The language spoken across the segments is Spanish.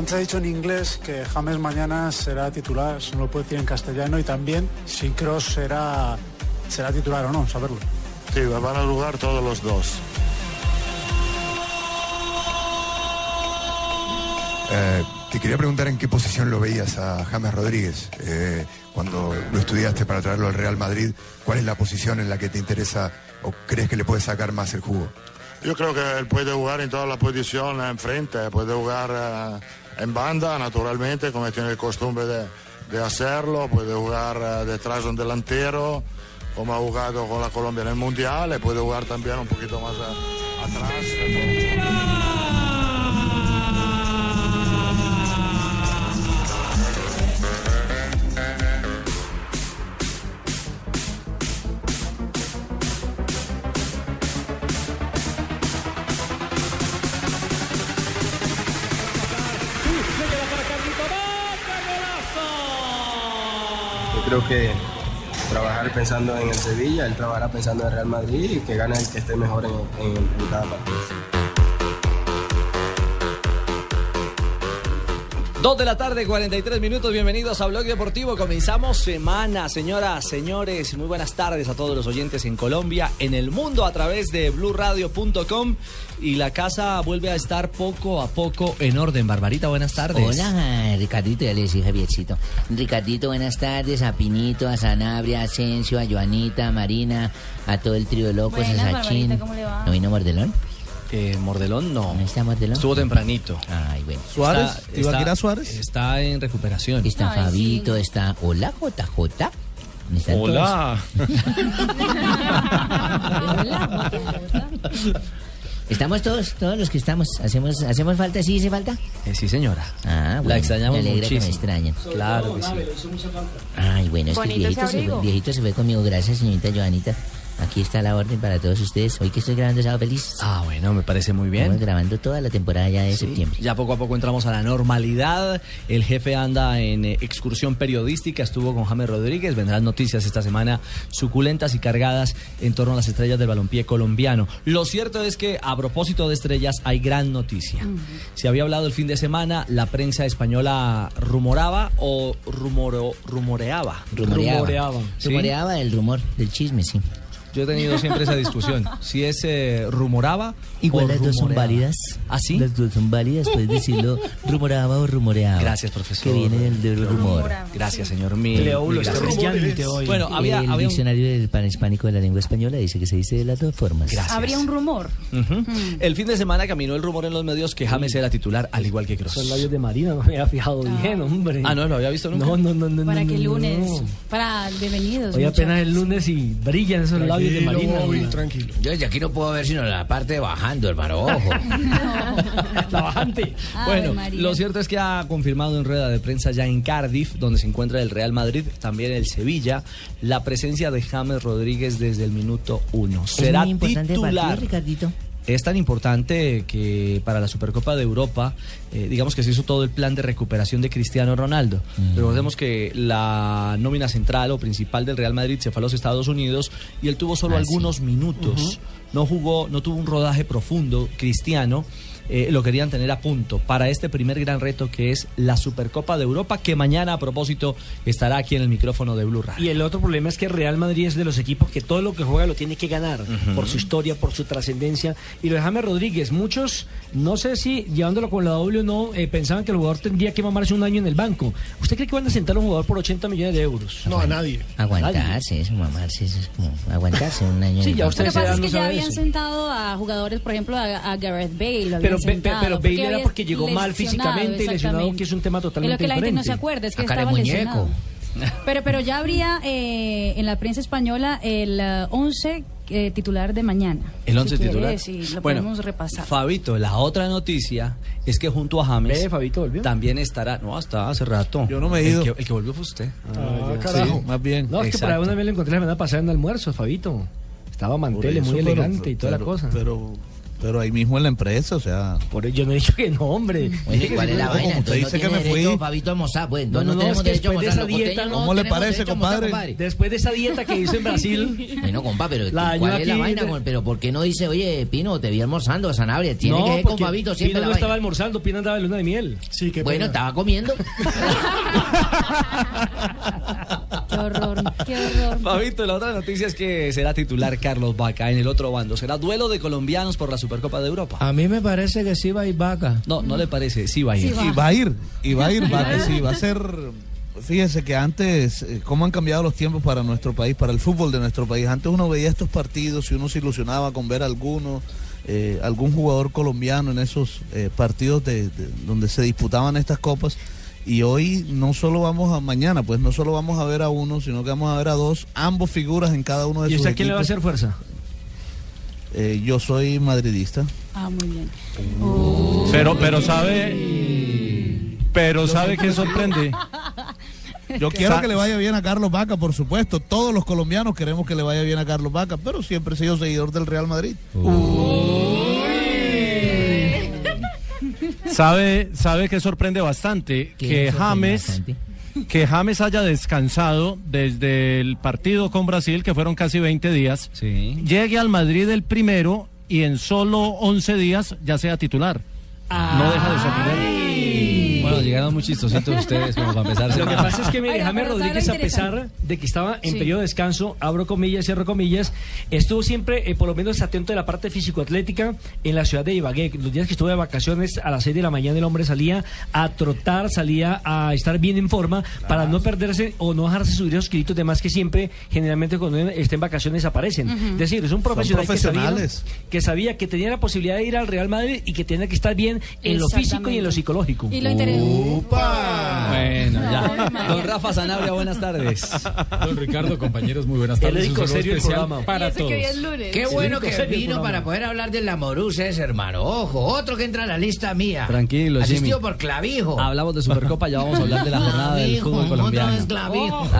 Les han dicho en inglés que James mañana será titular, eso no lo puede decir en castellano, y también si Cross será, será titular o no, saberlo. Sí, van a jugar todos los dos. Eh, te quería preguntar en qué posición lo veías a James Rodríguez eh, cuando lo estudiaste para traerlo al Real Madrid. ¿Cuál es la posición en la que te interesa o crees que le puede sacar más el jugo? Yo creo que él puede jugar en todas las posiciones enfrente, puede jugar eh, en banda, naturalmente, como tiene costumbre de, hacerlo, puede jugar eh, detrás de un delantero, como ha jugado con la Colombia en el Mundial, puede jugar también un poquito más eh, atrás. Creo que trabajar pensando en el Sevilla, él trabajará pensando en el Real Madrid y que gane el que esté mejor en, en- en cada. Dos de la tarde, 43 minutos. Bienvenidos a Blog Deportivo. Comenzamos semana, señoras, señores. Muy buenas tardes a todos los oyentes en Colombia, en el mundo, a través de blurradio.com. Y la casa vuelve a estar poco a poco en orden. Barbarita, buenas tardes. Hola, Ricardito, ya le decía Javiercito. Ricardito, buenas tardes. A Pinito, a Sanabria, a Asensio, a Joanita, a Marina, a todo el trío de locos, Buenas, a Sachín. Barbarita, ¿cómo le va? ¿No vino Mordelón? Eh, Mordelón no. ¿No está Mordelón? Estuvo tempranito. Ay, bueno. Suárez, Está- está- Suárez? Está en recuperación. Está Ay, Fabito, sí. está... Hola, JJ. Hola. todos. Estamos todos, todos los que estamos. ¿Hacemos, hacemos falta? ¿Sí hace falta? Eh, sí, señora. Ah, bueno. La extrañamos me alegra que me extrañen. Claro que sí. Ay, bueno, es que el Bonito ese viejito se, fue, abrigo. el viejito se fue conmigo. Gracias, señorita Joanita. Aquí está la orden para todos ustedes. Hoy que estoy grabando Sábado Feliz. Ah, bueno, me parece muy bien. Estamos grabando toda la temporada ya de Sí, septiembre. Ya poco a poco entramos a la normalidad. El jefe anda en eh, excursión periodística. Estuvo con James Rodríguez. Vendrán noticias esta semana suculentas y cargadas en torno a las estrellas del balompié colombiano. Lo cierto es que a propósito de estrellas hay gran noticia. Se había hablado el fin de semana, la prensa española rumoraba o rumoro- rumoreaba. Rumoreaba. Sí. Rumoreaba el rumor del chisme, sí. Yo he tenido siempre esa discusión. Si es eh, rumoraba. Igual o las dos son rumoreaba. válidas. ¿Ah, sí? Las dos son válidas. Puedes decirlo rumoraba o rumoreaba. Gracias, profesor. Que viene del, del rumor. Gracias, señor. Mil, Leo, mil lo está gracias. brillante hoy. Bueno, había, el había un- diccionario del panhispánico de la lengua española dice que se dice de las dos formas. Gracias. Habría un rumor. Ujú. El fin de semana caminó el rumor en los medios que James era titular, al igual que Kroos. Son labios de Marina, no me había fijado bien, hombre. Ah, no, lo había visto nunca. No, no, no, no. Para no, que el lunes. no. Para bienvenidos. Hoy apenas el lunes y brillan esos labios de Marina. tranquilo. Yo desde aquí no puedo ver sino la parte bajando, hermano. Ojo. La bajante. Bueno, María. lo cierto es que ha confirmado en rueda de prensa ya en Cardiff, donde se encuentra el Real Madrid, también el Sevilla, la presencia de James Rodríguez desde el minuto uno. Será es muy importante titular. Ricardito. Es tan importante que para la Supercopa de Europa, eh, digamos que se hizo todo el plan de recuperación de Cristiano Ronaldo. Recordemos que la nómina central o principal del Real Madrid se fue a los Estados Unidos y él tuvo solo Ah, sí. algunos minutos. No jugó, no tuvo un rodaje profundo, Cristiano. Eh, lo querían tener a punto para este primer gran reto que es la Supercopa de Europa, que mañana a propósito estará aquí en el micrófono de Blue Radio. Y el otro problema es que Real Madrid es de los equipos que todo lo que juega lo tiene que ganar por su historia, por su trascendencia. Y lo de James Rodríguez, muchos, no sé si llevándolo con la doble o no, eh, pensaban que el jugador tendría que mamarse un año en el banco. ¿Usted cree que van a sentar a un jugador por 80 millones de euros? No, a nadie. Aguantarse, eso, mamarse, eso es como aguantarse un año. Sí, en el ya banco. usted Lo que pasa es que ya habían eso. sentado a jugadores, por ejemplo, a, a Gareth Bale. Lo Pero, sentado, pero Bale había era porque llegó mal físicamente y lesionado, que es un tema totalmente lo que la gente no se diferente. acuerda, es que A cara de estaba muñeco. lesionado. Pero, pero ya habría eh, en la prensa española el eh, 11 eh, titular de mañana. El 11 si titular. Sí, lo Bueno, podemos repasar. Fabito, la otra noticia es que junto a James Ve, Fabito volvió. también estará, no, hasta hace rato. Yo no me he ido. El que, el que volvió fue usted. Ah, ya. Sí, más bien. No, es que por ahí Exacto. una vez lo encontré la semana pasada en almuerzo, Fabito. Estaba mantele, eso, muy pero- elegante y toda la pero- cosa. Pero, pero ahí mismo en la empresa, o sea. Por ello no he dicho que no, hombre. Bueno, Dije ¿y que ¿cuál es la vaina? usted Entonces no dice que me fui. Fabito a almorzar, pues. No, Entonces no, no, no, tenemos derecho a de esa dieta- ¿Cómo le parece, compadre? compadre. Después de esa dieta que hizo en Brasil. Bueno, compa, pero La ¿cuál yo es la vaina? de- Pero ¿por qué no dice, oye, Pino, te vi almorzando a Sanabria? Tiene no, que ser con Fabito siempre Pino la no estaba almorzando, Pino andaba de luna de miel. Sí, qué Bueno, pena. estaba comiendo. Qué horror, qué horror. Fabito, la otra noticia es que será titular Carlos Vaca en el otro bando. Será duelo de colombianos por la Supercopa de Europa. A mí me parece que sí va a ir vaca. No, no le parece, sí va a ir. Sí va. Y va a ir, y va a ir, va que sí, va a ser. Fíjese que antes, eh, cómo han cambiado los tiempos para nuestro país, para el fútbol de nuestro país. Antes uno veía estos partidos y uno se ilusionaba con ver alguno, eh, algún jugador colombiano en esos eh, partidos de, de- donde se disputaban estas copas. Y hoy no solo vamos a mañana, pues no solo vamos a ver a uno, sino que vamos a ver a dos, ambos figuras en cada uno de ¿Y sus usted a quién le va a hacer fuerza? Eh, yo soy madridista. Ah, muy bien. Pero, pero sabe, pero sabe que sorprende. Yo quiero Sa- que le vaya bien a Carlos Vaca, por supuesto. Todos los colombianos queremos que le vaya bien a Carlos Vaca, pero siempre he sido seguidor del Real Madrid. Sabe, sabe que sorprende bastante ¿Qué que James, bastante? Que James haya descansado desde el partido con Brasil, que fueron casi 20 días, Sí. llegue al Madrid el primero y en solo 11 días ya sea titular. No deja de sorprender. Bueno, llegaron muy chistositos ustedes, como para empezar. Lo que pasa es que mire, James pero ¿sabe lo Rodríguez, a pesar de que estaba en Sí. periodo de descanso, abro comillas, cierro comillas, estuvo siempre, eh, por lo menos, atento de la parte físico-atlética en la ciudad de Ibagué. Los días que estuve de vacaciones, a las 6 de la mañana, el hombre salía a trotar, salía a estar bien en forma para no perderse o no dejarse subir esos kilitos de más que siempre, generalmente, cuando está en vacaciones aparecen. Es decir, es un profesional que sabía, profesionales. que sabía que tenía la posibilidad de ir al Real Madrid y que tenía que estar bien en lo físico y en lo psicológico. Y lo interesante. Bueno, ya. Don Rafa Sanabria, buenas tardes. Don Ricardo, compañeros, muy buenas El tardes. único Un saludo serio del especial programa. para todos. Qué bueno que vino para poder hablar del Lamorús ese, hermano. Ojo, otro que entra a la lista mía. Tranquilo, Asistido Jimmy. por Clavijo. Hablamos de Supercopa, ya vamos a hablar de la jornada del fútbol otra colombiano. vez Clavijo.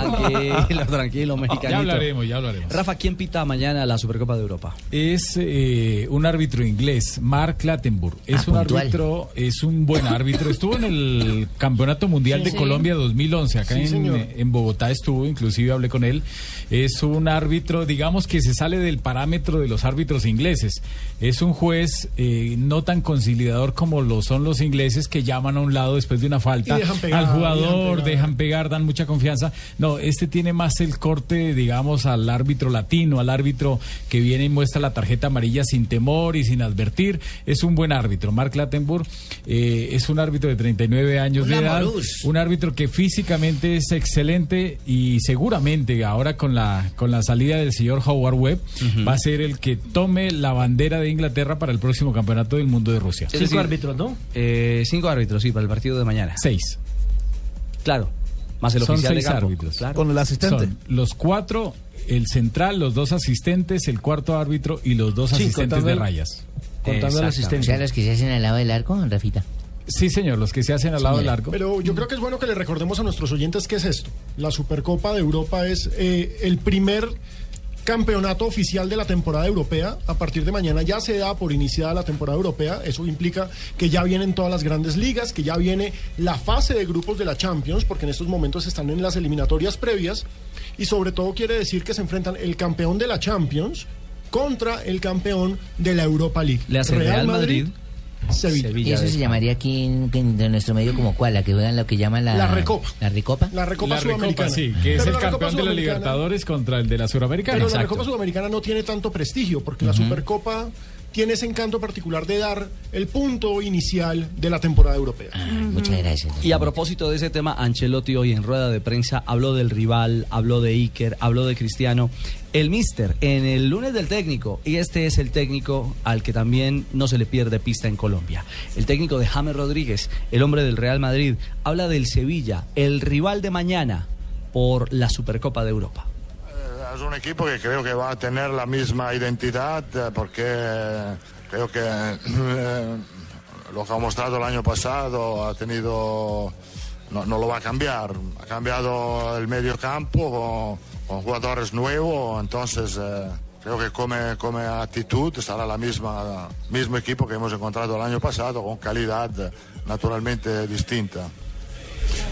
Tranquilo, tranquilo, mexicanito. Ya hablaremos, ya hablaremos. Rafa, ¿quién pita mañana la Supercopa de Europa? Es eh, un árbitro inglés, Mark Lattenburg. Es Ah, un puntual. árbitro, es un buen árbitro. Estuvo en el Campeonato Mundial de. Colombia 2011. Acá en, en Bogotá estuvo, inclusive hablé con él. Es un árbitro, digamos que se sale del parámetro de los árbitros ingleses. Es un juez eh, no tan conciliador como lo son los ingleses que llaman a un lado después de una falta pegar, al jugador, dejan pegar. dejan pegar, dan mucha confianza. No, este tiene más el corte, digamos, al árbitro latino, al árbitro que viene y muestra la tarjeta amarilla sin temor y sin advertir. Es un buen árbitro. Mark Lattenburg eh, es un árbitro de 39 años Un de edad. Un árbitro que físicamente es excelente y seguramente ahora con la, con la salida del señor Howard Webb va a ser el que tome la bandera de Inglaterra para el próximo campeonato del mundo de Rusia. Cinco decir, árbitros, ¿no? Eh, cinco árbitros, sí, para el partido de mañana. Seis. Claro. Más el Son oficial de seis campo. árbitros. Claro. Con el asistente. Son los cuatro, el central, los dos asistentes, el cuarto árbitro y los dos Sí, asistentes de el- rayas. Contando al Exactamente. O sea, los que se hacen al lado del arco, Rafita. Sí, señor, los que se hacen al lado arco. Pero yo creo que es bueno que le recordemos a nuestros oyentes qué es esto. La Supercopa de Europa es eh, el primer campeonato oficial de la temporada europea. A partir de mañana ya se da por iniciada la temporada europea. Eso implica que ya vienen todas las grandes ligas, que ya viene la fase de grupos de la Champions, porque en estos momentos están en las eliminatorias previas. Y sobre todo quiere decir que se enfrentan el campeón de la Champions contra el campeón de la Europa League. Le hace Real Madrid Sevilla. ¿Y eso se llamaría aquí en, en nuestro medio como cuál? La que juegan lo que llaman la... La Recopa. ¿La Recopa? La Recopa La Sudamericana. Recopa, sí, que es Pero el campeón de la Libertadores contra el de la Suramericana. Pero la. Recopa Sudamericana no tiene tanto prestigio, porque la. Supercopa tiene ese encanto particular de dar el punto inicial de la temporada europea. Muchas gracias. Y a propósito de ese tema, Ancelotti hoy en rueda de prensa habló del rival, habló de Iker, habló de Cristiano. El Mister en el lunes del técnico, y este es el técnico al que también no se le pierde pista en Colombia. El técnico de James Rodríguez, el hombre del Real Madrid, habla del Sevilla, el rival de mañana por la Supercopa de Europa. Es un equipo que creo que va a tener la misma identidad eh, porque creo que eh, lo que ha mostrado el año pasado ha tenido no, lo va a cambiar. Ha cambiado el medio campo con jugadores nuevos, entonces eh, creo que come, come actitud será la misma mismo equipo que hemos encontrado el año pasado con calidad naturalmente distinta.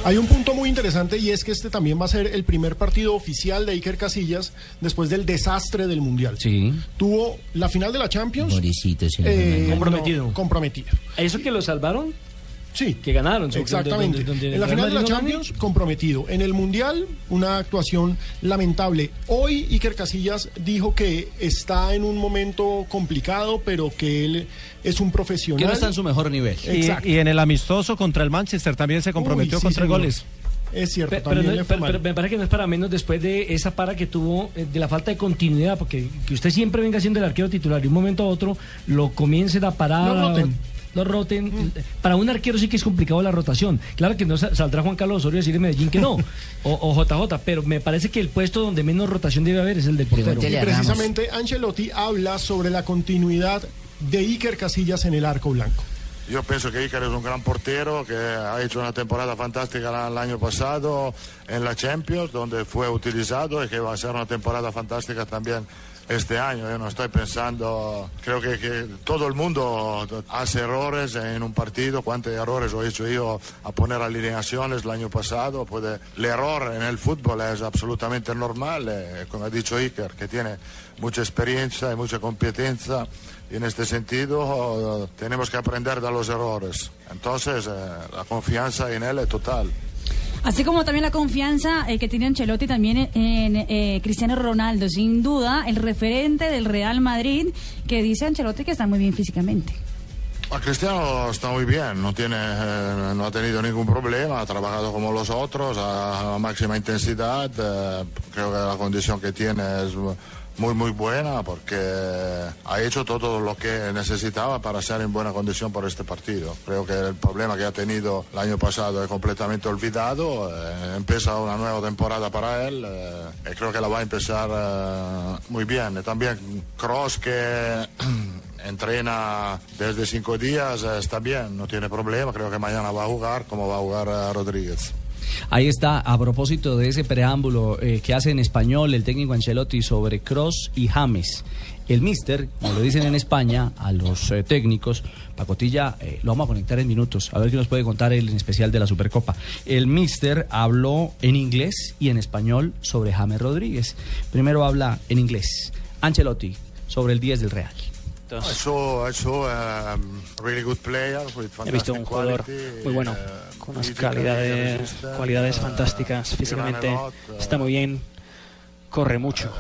Hay un punto muy interesante y es que este también va a ser el primer partido oficial de Iker Casillas después del desastre del Mundial. Sí. Tuvo la final de la Champions sí. eh, Comprometido. no, comprometido. ¿Eso que lo salvaron? Sí. Que ganaron. Exactamente. donde- donde en la final de la no Champions, comprometido. En el Mundial, una actuación lamentable. Hoy Iker Casillas dijo que está en un momento complicado, pero que él es un profesional. Que no está en su mejor nivel. Exacto. Y, y en el amistoso contra el Manchester también se comprometió Uy, sí, con tres goles. Es cierto, Pe- Pero, también no- me parece que no es para menos después de esa para que tuvo, eh, de la falta de continuidad, porque que usted siempre venga siendo el arquero titular y un momento a otro lo comiencen a parar. Lo roten. Lo roten. Para un arquero sí que es complicado la rotación. Claro que no sa- saldrá Juan Carlos Osorio a decir en Medellín que no, o, o JJ, pero me parece que el puesto donde menos rotación debe haber es el del portero. Y precisamente Ancelotti habla sobre la continuidad de Iker Casillas en el arco blanco. Yo pienso que Iker es un gran portero que ha hecho una temporada fantástica el año pasado en la Champions, donde fue utilizado y que va a ser una temporada fantástica también este año. Yo no estoy pensando, creo que, todo el mundo hace errores en un partido. ¿Cuántos errores he hecho yo a poner alineaciones el año pasado? Puede, el error en el fútbol es absolutamente normal, eh, como ha dicho Iker, que tiene mucha experiencia y mucha competencia. Y en este sentido eh, tenemos que aprender de los errores. Entonces, eh, la confianza en él es total. Así como también la confianza eh, que tiene Ancelotti también en, eh, Cristiano Ronaldo, sin duda el referente del Real Madrid, que dice Ancelotti que está muy bien físicamente. A Cristiano está muy bien, no, tiene, eh, no ha tenido ningún problema, ha trabajado como los otros a, a máxima intensidad. eh, creo que la condición que tiene es muy, muy buena porque ha hecho todo lo que necesitaba para estar en buena condición por este partido. Creo que el problema que ha tenido el año pasado es completamente olvidado. eh, empieza una nueva temporada para él eh, y creo que la va a empezar eh, muy bien. Y también Cross que entrena desde cinco días, eh, está bien, no tiene problema. Creo que mañana va a jugar como va a jugar Rodríguez. Ahí está, a propósito de ese preámbulo eh, que hace en español el técnico Ancelotti sobre Cross y James. El mister, como lo dicen en España, a los eh, técnicos, Pacotilla, eh, lo vamos a conectar en minutos, a ver qué nos puede contar él en especial de la Supercopa. El mister habló en inglés y en español sobre James Rodríguez. Primero habla en inglés. Ancelotti, sobre el 10 del Real. A really good player with He visto un jugador quality, muy bueno, eh, con unas calidades, cualidades eh, fantásticas físicamente. a lot, eh, Está muy bien, corre mucho.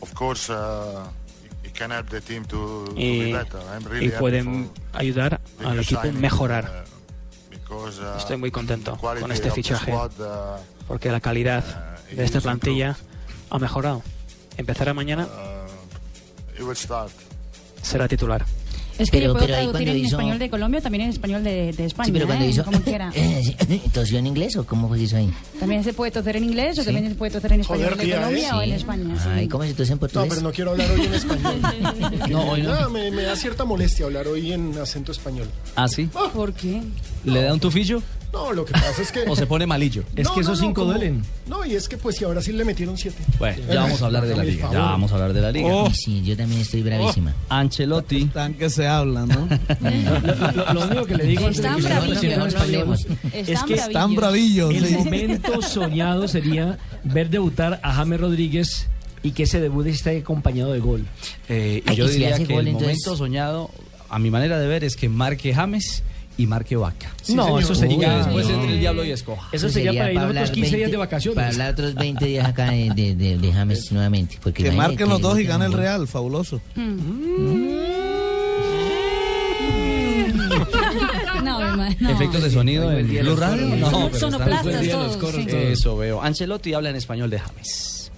Of course, uh, he can help the team to, to Y, really pueden ayudar al equipo signing, mejorar. uh, because, uh, Estoy muy contento con este fichaje squad, porque la calidad de esta plantilla ha mejorado. Empezará mañana. Será titular. Es que Pero- yo puedo pero traducir cuando en hizo- español de Colombia, también en español de, de España, Sí, pero cuando ¿eh? hizo... como quiera. ¿Tosió en inglés o cómo fue que hizo ahí? También se puede toser en inglés o Sí. también se puede toser en español Joder, de Colombia ¿eh? o en Sí. España. sí. Ay, ¿cómo se tose en No, portugués? pero no quiero hablar hoy en español. No, hoy no. Me, me da cierta molestia hablar hoy en acento español. ¿Ah, sí? ¿Por qué? ¿Le da un tufillo? No, lo que pasa es que... ¿O se pone malillo? No, no, no, como- No, y es que pues si a Brasil le metieron siete. Bueno, ya vamos a hablar de la liga. Ya vamos a hablar de la liga. Oh. Sí, yo también estoy bravísima. Ancelotti. Tan que se habla, ¿no? Lo, lo único que le digo antes de que Están usted bravillos. en español Están es que bravillos. Tan bravillos. el sí. momento soñado sería ver debutar a James Rodríguez y que ese debut esté acompañado de gol. Eh, y Ay, yo y si diría que gol, el entonces- momento soñado a mi manera de ver, es que marque James y marque Vaca. Sí, No, señor. eso sería- después no. entre el diablo y escoja. Eso sería para ir otros 15 días de vacaciones. Para hablar otros 20 días acá de, de, de- de James nuevamente. Porque Que marquen los dos y gane el Real, fabuloso. No, hermano. no. Efectos de sonido en Blue Radio. No, sonoplastas los coros sí. todos. Eso veo. Ancelotti habla en español de James.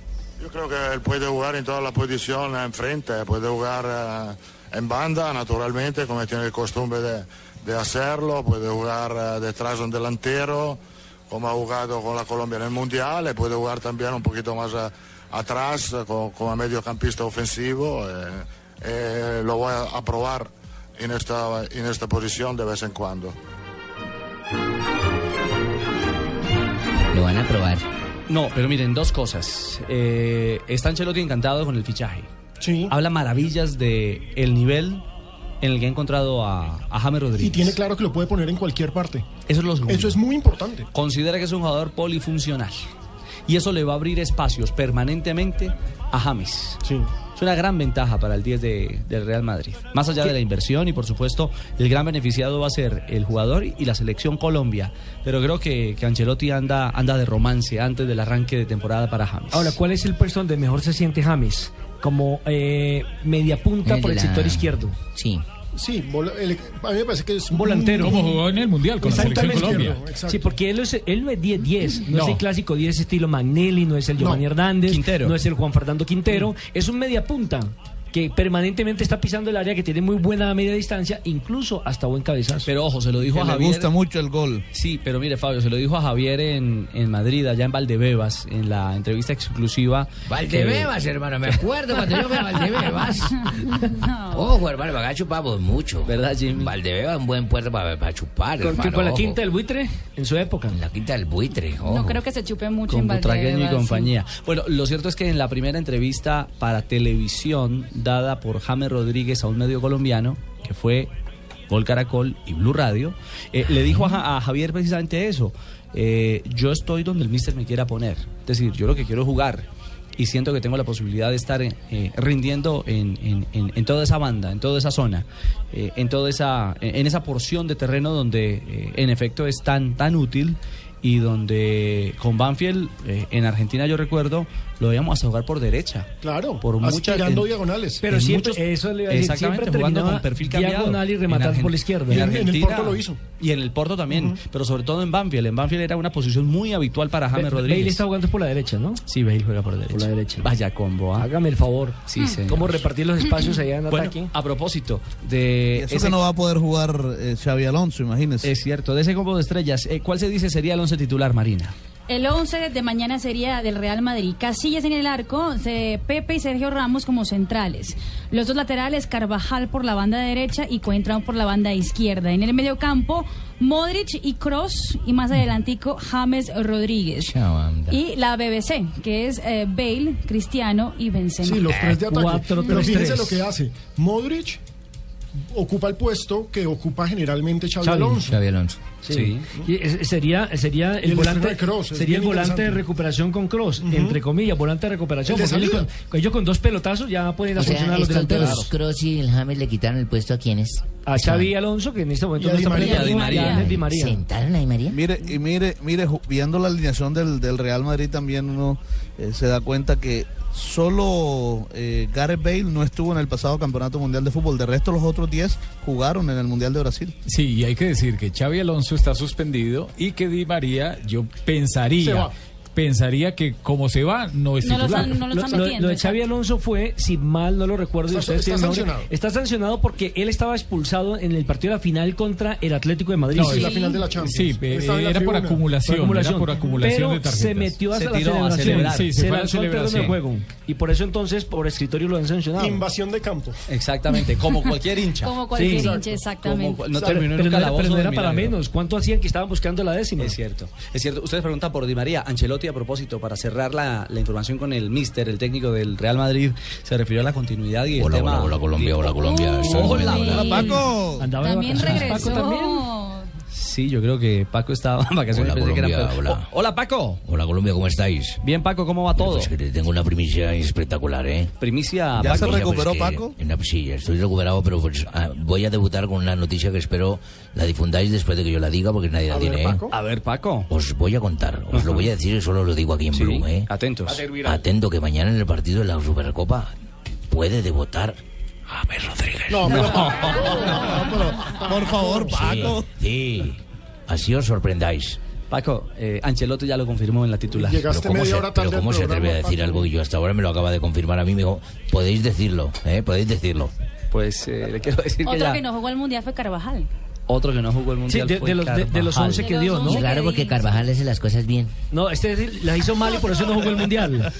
Yo creo que él puede jugar en todas las posiciones enfrente, puede jugar eh, en banda, naturalmente, como tiene el costumbre de, de hacerlo, puede jugar eh, detrás de un delantero, como ha jugado con la Colombia en el Mundial, y puede jugar también un poquito más eh, atrás, eh, co- como, mediocampista ofensivo. eh, eh, lo voy a, probar en esta, en esta posición de vez en cuando. Lo van a probar. No, pero miren, dos cosas. Eh, está Ancelotti encantado con el fichaje. Habla maravillas de el nivel en el que ha encontrado a, a James Rodríguez. Y tiene claro que lo puede poner en cualquier parte. Eso es lo segundo. Eso es muy importante. Considera que es un jugador polifuncional. Y eso le va a abrir espacios permanentemente a James. Es una gran ventaja para el 10 de- del Real Madrid. Más allá de la inversión y por supuesto el gran beneficiado va a ser el jugador y la selección Colombia. Pero creo que, que Ancelotti anda, anda de romance antes del arranque de temporada para James. Ahora, ¿cuál es el puesto donde mejor se siente James? Como eh, media punta El por el la- sector izquierdo. Sí. Sí, el- a mí me parece que es Un volantero. Como jugó en el Mundial con la selección Colombia. Sí, porque él, es, él no es 10-10, no, No. es el clásico 10 estilo Magnelli, no es el No. Giovanni Hernández, Quintero. no es el Juan Fernando Quintero, es un media punta que permanentemente está pisando el área, que tiene muy buena media distancia, incluso hasta buen cabezazo. Pero ojo, se lo dijo Que a le Javier. gusta mucho el gol. Sí, pero mire, Fabio, se lo dijo a Javier en, en Madrid, allá en Valdebebas, en la entrevista exclusiva. Valdebebas, hermano, me acuerdo cuando yo me a Valdebebas. Ojo, hermano, acá chupamos mucho. ¿Verdad, Jimmy? Valdebebas es un buen puerto para, chupar, Con, hermano. con la ojo. quinta del buitre en su época. La quinta del buitre, ojo. No creo que se chupe mucho con en Butragueño y Valdebebas, sí. compañía. Bueno, lo cierto es que en la primera entrevista para televisión dada por James Rodríguez a un medio colombiano, que fue Gol Caracol y Blue Radio, eh, le dijo a, Ja- a Javier precisamente eso. eh, yo estoy donde el mister me quiera poner. Es decir, yo lo que quiero es jugar. Y siento que tengo la posibilidad de estar eh, rindiendo en, en- en- toda esa banda, en toda esa zona, en toda esa, en esa porción de terreno donde en efecto es tan, tan útil y donde con Banfield en Argentina yo recuerdo lo veíamos hasta jugar por derecha. Claro, por muchas tirando diagonales. Pero siempre, muchos- eso le iba a decir, exactamente siempre jugando con perfil cambiado. diagonal y rematar por la izquierda. En, En- en el Porto lo hizo. Y en el Porto también, pero sobre todo en Banfield. En Banfield era una posición muy habitual para James Rodríguez. Bale está jugando por la derecha, ¿no? Sí, Bale juega por derecha. Por la derecha. Vaya combo, ¿ah? Hágame el favor. Sí, señor. ¿Cómo repartir los espacios allá en Bueno, ataque? a propósito de Eso ese- que no va a poder jugar eh, Xavi Alonso, imagínese. Es cierto, de ese combo de estrellas, eh, ¿cuál se dice sería el once titular, Marina? El 11 de mañana sería del Real Madrid. Casillas en el arco, se- Pepe y Sergio Ramos como centrales. Los dos laterales, Carvajal por la banda derecha y Coentrao por la banda izquierda. En el mediocampo, Modric y Cross y más adelantico James Rodríguez. Y la BBC, que es eh, Bale, Cristiano y Benzema. Sí, los tres de ataque. Cuatro, Pero tres, fíjense lo que hace. Modric ocupa el puesto que ocupa generalmente Xavi, Xavi. Alonso. Xavi Alonso. Sí. Y es- sería sería el el volante de sería el volante de recuperación con cross entre comillas volante de recuperación El de porque ellos salida. con, ellos con dos pelotazos ya pueden O sea, funcionar los delanteros dos, Kroos y el James le quitaron el puesto a quienes. a Xavi Alonso que en este momento Y a no está María. a Di María. a Di María. ¿Sentaron a Di María? Mire, y mire, mire, viendo la alineación del, del Real Madrid también uno eh, se da cuenta que solo eh, Gareth Bale no estuvo en el pasado Campeonato Mundial de Fútbol. De resto, los otros 10 jugaron en el Mundial de Brasil. Sí, y hay que decir que Xavi Alonso está suspendido y que Di María, yo Se pensaría, va. Pensaría que como se va, no es No lo titular. están- no lo Lo, están lo- metiendo. lo de Xavi Alonso fue, si mal no lo recuerdo, Está- ustedes está sancionado. está sancionado porque él estaba expulsado en el partido de la final contra el Atlético de Madrid. No, Sí, es la final de la Champions. Sí, eh, en la era por acumulación, Por acumulación. era por acumulación Pero de tarjetas. se metió Se hasta la tiró a celebración. celebrar. Sí, se se fue a la lanzó al terreno de juego. Y por eso entonces, por escritorio lo han sancionado. Invasión de campo. Exactamente, como cualquier hincha. Como cualquier Sí. hincha, exactamente. Como- no terminó en pero era, calabozo pero no era para menos. ¿Cuánto hacían que estaban buscando la décima? Es cierto, es cierto. Ustedes preguntan por Di María. Ancelotti, a propósito, para cerrar la, la información con el míster, el técnico del Real Madrid, se refirió a la continuidad y el Hola, tema... hola, hola, Colombia, hola, Colombia. Uy. Soy Hola, hola, Paco. Andaba También regresó. Paco también. Sí, yo creo que Paco estaba en vacaciones. Hola, que. Oh, hola, Paco. Hola Colombia, ¿cómo estáis? Bien, Paco, ¿cómo va todo? Pues que te tengo una primicia espectacular, ¿eh? Primicia, ¿Ya se Paco. recuperó, que- Paco? en la- sí, estoy recuperado, pero pues, ah, voy a debutar con una noticia que espero la difundáis después de que yo la diga, porque nadie la tiene, ¿eh? A ver, Paco. Os voy a contar, os lo voy a decir y solo lo digo aquí en Sí, Bloom, ¿eh? atentos. Atento que mañana en el partido de la Supercopa puede debutar James Rodríguez. No, pero- Por favor, Paco. Sí, sí. así os sorprendáis. Paco, eh, Ancelotti ya lo confirmó en la titular. Llegaste Pero ¿cómo, media se, hora pero tarde al ¿cómo se atreve a decir Paco. algo que yo hasta ahora me lo acaba de confirmar a mí? Me dijo, podéis decirlo, ¿eh? Podéis decirlo. Pues eh, le quiero decir que Otro ya... que no jugó el mundial fue Carvajal. Otro que no jugó el Sí, Mundial de, fue de los, de, de los Carvajal. 11 que dio, ¿no? Claro, porque Carvajal hace las cosas bien. No, este las hizo mal y por eso no jugó el mundial.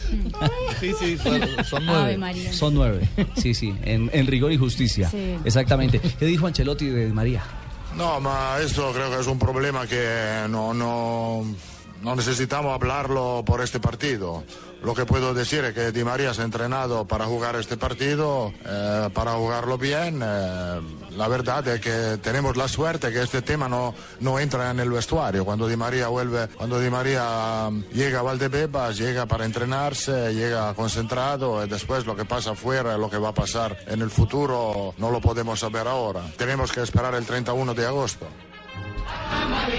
Sí, sí, son, son Ave nueve. María. Son nueve. Sí, sí, en, en rigor y justicia. Sí. Exactamente. ¿Qué dijo Ancelotti de María? No, ma esto creo que es un problema que no, no, no necesitamos hablarlo por este partido. Lo que puedo decir es que Di María se ha entrenado para jugar este partido, eh, para jugarlo bien. eh, la verdad es que tenemos la suerte que este tema no, no entra en el vestuario. Cuando Di María vuelve, cuando Di María um, llega a Valdebebas, llega para entrenarse, llega concentrado y después lo que pasa afuera, lo que va a pasar en el futuro, no lo podemos saber ahora. Tenemos que esperar el 31 de agosto.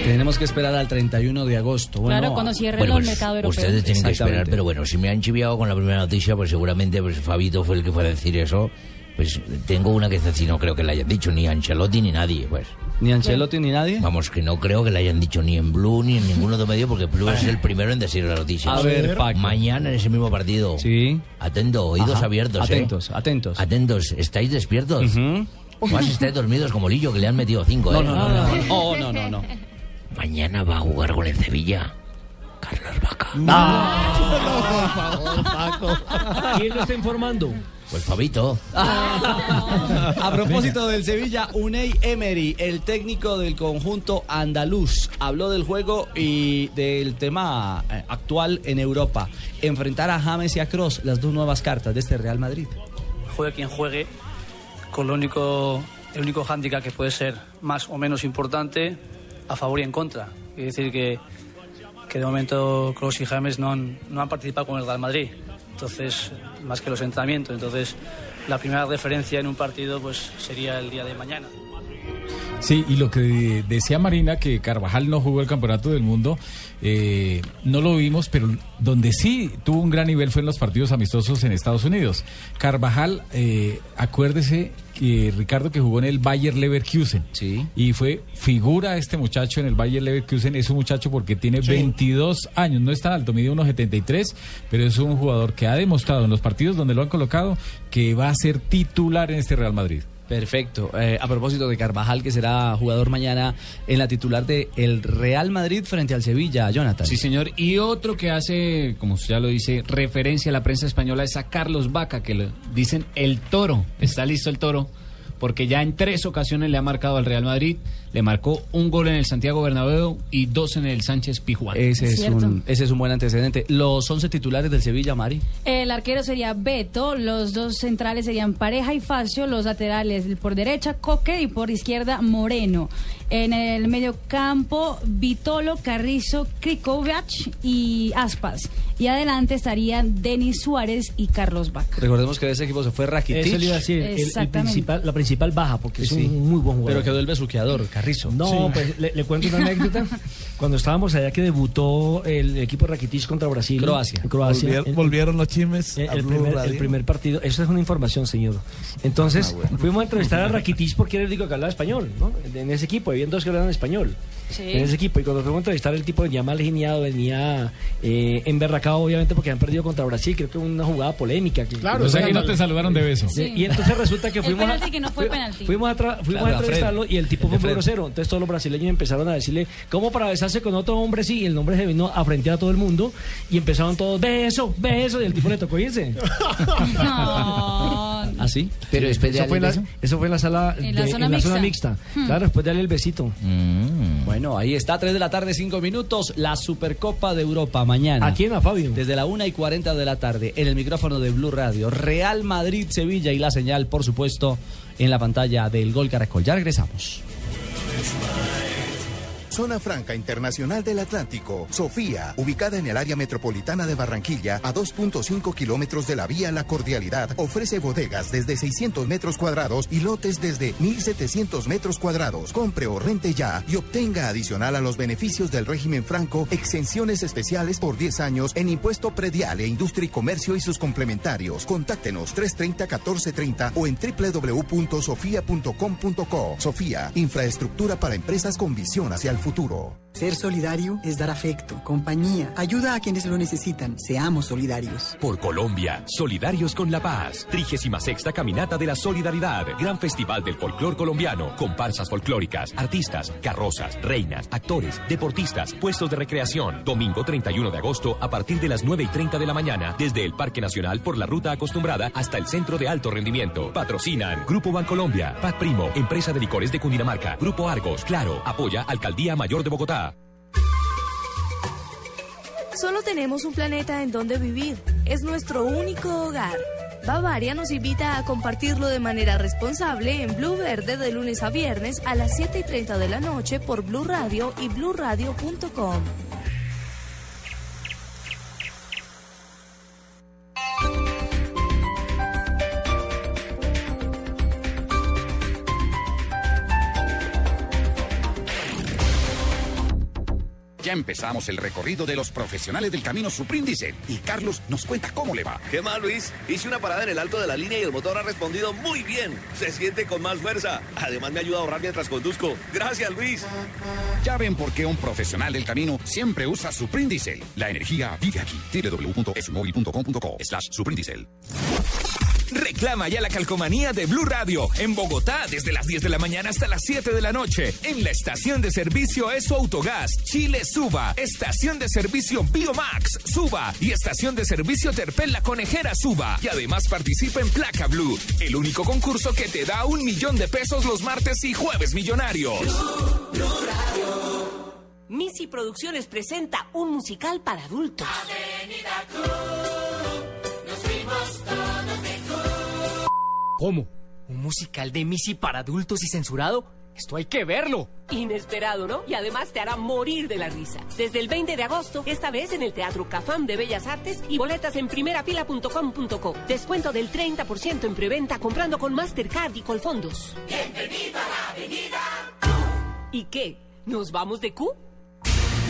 Tenemos que esperar al 31 de agosto. Bueno, claro, cuando cierren Bueno, los pues mercados europeos. ustedes tienen que esperar, pero bueno, si me han chiviado con la primera noticia, pues seguramente pues Fabito fue el que fue a decir eso. Pues tengo una que decir, no creo que la hayan dicho ni Ancelotti ni nadie, pues. Ni Ancelotti ni nadie. Vamos, que no creo que la hayan dicho ni en Blue ni en ningún otro medio, porque Blue es el primero en decir la noticia. A ver, Paco. Mañana en ese mismo partido. Sí. Atento, oídos Ajá. abiertos, ¿eh? Atentos, atentos. Atentos, ¿estáis despiertos? Más estáis dormidos como Lillo, que le han metido cinco, No, ¿eh? no, no, no, no, Oh, no, no, no. Mañana va a jugar con el Sevilla. Carlos Vaca. ¿Quién lo está informando? Pues Fabito. A propósito del Sevilla, Unai Emery, el técnico del conjunto andaluz, habló del juego y del tema eh, actual en Europa. Enfrentar a James y a Cross, las dos nuevas cartas de este Real Madrid. Juegue quien juegue, con lo único, el único hándicap que puede ser más o menos importante, a favor y en contra. Es decir, que, que de momento Kroos y James no han, no han participado con el Real Madrid. Entonces, más que los entrenamientos. Entonces, la primera referencia en un partido pues sería el día de mañana. Sí, y lo que decía Marina, que Carvajal no jugó el Campeonato del Mundo, eh, no lo vimos, pero donde sí tuvo un gran nivel fue en los partidos amistosos en Estados Unidos. Carvajal, eh, acuérdese que Ricardo que jugó en el Bayer Leverkusen. Sí. Y fue figura este muchacho en el Bayer Leverkusen. Es un muchacho porque tiene 22 años, no es tan alto, mide unos 73, pero es un jugador que ha demostrado en los partidos donde lo han colocado que va a ser titular en este Real Madrid. Perfecto. Eh, a propósito de Carvajal, que será jugador mañana en la titular de el Real Madrid frente al Sevilla, Jonathan. Sí, señor. Y otro que hace, como ya lo dice, referencia a la prensa española es a Carlos Vaca, que le dicen el toro. Está listo el toro, porque ya en tres ocasiones le ha marcado al Real Madrid. Le marcó un gol en el Santiago Bernabéu y dos en el Sánchez Pijuán. Ese es, Cierto. un, ese es un buen antecedente. Los 11 titulares del Sevilla, Mari. El arquero sería Beto, los dos centrales serían Pareja y Facio, los laterales por derecha Coque y por izquierda Moreno. En el medio campo Vitolo, Carrizo, Krikovac y Aspas. Y adelante estarían Denis Suárez y Carlos Vaca. Recordemos que de ese equipo se fue Rakitic. Eso le iba a decir, el- el Exactamente. principal- la principal baja, porque es Sí. un muy buen jugador. Pero quedó el besuqueador, Carrizo. No, Sí. pues le, le cuento una anécdota. Cuando estábamos allá que debutó el equipo Rakitic contra Brasil. Croacia. En Croacia. Volvier- El- volvieron los chismes el, primer, Radio. el primer partido. Eso es una información, señor. Entonces, Ah, bueno. fuimos a entrevistar a Rakitic porque era el único que hablaba español, ¿no? En ese equipo, habían dos que hablaban español. Sí. En ese equipo. Y cuando fuimos a entrevistar, el tipo venía mal geniado, venía eh, emberracado, obviamente, porque han perdido contra Brasil. Creo que una jugada polémica. Que, Claro, O sea que no te saludaron de beso. Sí, Y entonces resulta que fuimos a, penalti que no fue fuimos a, fuimos Claro, a entrevistarlo y el tipo fue muy grosero. Entonces todos los brasileños empezaron a decirle, ¿cómo para besarse con otro hombre sí? Y el hombre se vino a frente a todo el mundo y empezaron todos, beso, beso, y el tipo le tocó irse. No. ¿Ah, sí? Pero después de Eso fue, en la, eso fue en la sala, En la de- zona en la zona mixta. mixta. Hmm. Claro, después de darle el besito. Mm. Bueno, ahí está, 3 de la tarde, 5 minutos, la Supercopa de Europa mañana. ¿A quién, a Fabio? Desde la 1 y 40 de la tarde, en el micrófono de Blue Radio, Real Madrid, Sevilla y la señal, por supuesto, en la pantalla del Gol Caracol. Ya regresamos. Zona Franca Internacional del Atlántico. Sofía, ubicada en el área metropolitana de Barranquilla, a 2.5 kilómetros de la vía La Cordialidad, ofrece bodegas desde 600 metros cuadrados y lotes desde 1.700 metros cuadrados. Compre o rente ya y obtenga adicional a los beneficios del régimen franco exenciones especiales por 10 años en impuesto predial e industria y comercio y sus complementarios. Contáctenos 330-1430 o en www.sofia.com.co. Sofía, infraestructura para empresas con visión hacia el futuro. Ser solidario es dar afecto, compañía, ayuda a quienes lo necesitan. Seamos solidarios. Por Colombia, solidarios con la paz. 36 Caminata de la Solidaridad. Gran Festival del Folclor Colombiano. Comparsas folclóricas, artistas, carrozas, reinas, actores, deportistas, puestos de recreación. Domingo 31 de agosto a partir de las 9 y 30 de la mañana. Desde el Parque Nacional por la ruta acostumbrada hasta el Centro de Alto Rendimiento. Patrocinan Grupo Bancolombia, Pat Primo, Empresa de Licores de Cundinamarca, Grupo Argos, Claro, apoya Alcaldía Mayor de Bogotá. Solo tenemos un planeta en donde vivir. Es nuestro único hogar. Bavaria nos invita a compartirlo de manera responsable en Blue Verde de lunes a viernes a las 7 y 30 de la noche por Blue Radio y bluradio.com. Ya empezamos el recorrido de los profesionales del camino Supríndice y Carlos nos cuenta cómo le va. ¿Qué más, Luis? Hice una parada en el alto de la línea y el motor ha respondido muy bien. Se siente con más fuerza. Además me ayuda a ahorrar mientras conduzco. Gracias, Luis. Ya ven por qué un profesional del camino siempre usa Suprindicel. La energía vive aquí. www.esumóvil.com.co slash Suprindicel. Reclama ya la calcomanía de Blue Radio en Bogotá desde las 10 de la mañana hasta las 7 de la noche. En la estación de servicio Eso Autogás, Chile Suba, estación de servicio Biomax Suba y estación de servicio Terpel La Conejera Suba. Y además participa en Placa Blue, el único concurso que te da un millón de pesos los martes y jueves millonarios. Missy Producciones presenta un musical para adultos. ¿Cómo? ¿Un musical de Missy para adultos y censurado? Esto hay que verlo. Inesperado, ¿no? Y además te hará morir de la risa. Desde el 20 de agosto, esta vez en el Teatro Cafam de Bellas Artes y boletas en primerafila.com.co. Descuento del 30% en preventa comprando con Mastercard y Colfondos. Bienvenido a la avenida. ¿Y qué? ¿Nos vamos de Q?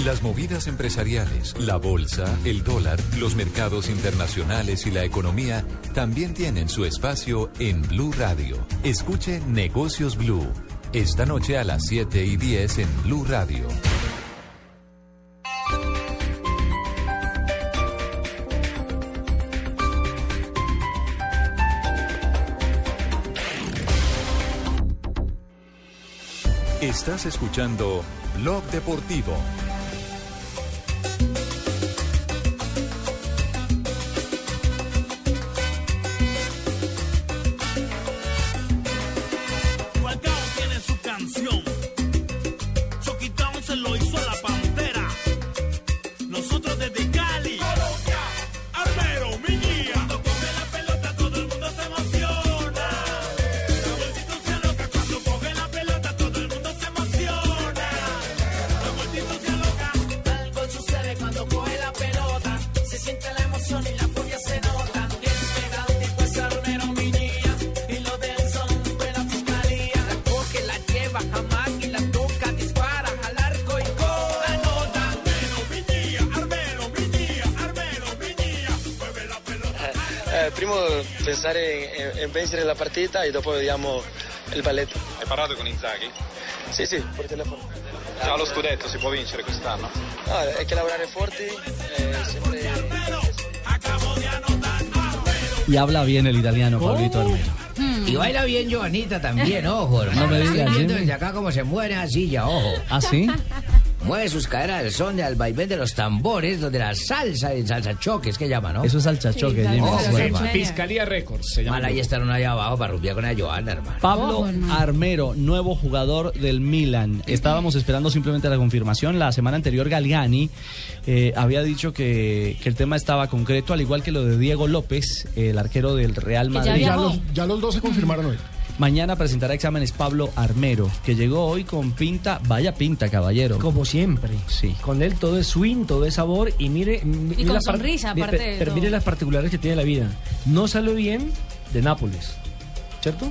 Las movidas empresariales, la bolsa, el dólar, los mercados internacionales y la economía también tienen su espacio en Blue Radio. Escuche Negocios Blue. Esta noche a las 7 y 10 en Blue Radio. Estás escuchando Blog Deportivo. Partita e dopo vediamo il balletto. Hai parlato con Inzaghi? Sì, sì, per telefono. Già lo scudetto si può vincere quest'anno? No, è che lavorare forti eh, sempre... Y habla bien el italiano, Pablito Armero. Y baila bien Joanita también, ojo, hermano. No me digas, desde acá cómo se mueve así ya, ojo. ¿Ah, sí? Mueve sus caderas al son del vaivén de los tambores, donde la salsa, el salsa choque, es que llama, ¿no? Eso es salsa choque, Jimmy. Ojo, Bueno. hermano. Fiscalía Records se llama. Mal ahí estar uno allá abajo para rumbear con la Joana, hermano. Pablo Armero, nuevo jugador del Milan. Estábamos esperando simplemente la confirmación. La semana anterior Galgani eh, había dicho que, que el tema estaba concreto, al igual que lo de Diego López, el arquero del Real Madrid. ya, los, ya los dos se confirmaron hoy. Mañana presentará exámenes Pablo Armero, que llegó hoy con pinta, vaya pinta, caballero. Como siempre. Sí. Con él todo es swing, todo es sabor y mire... mire con sonrisa, mire, aparte Pero mire las particulares que tiene la vida. No salió bien de Nápoles, ¿cierto?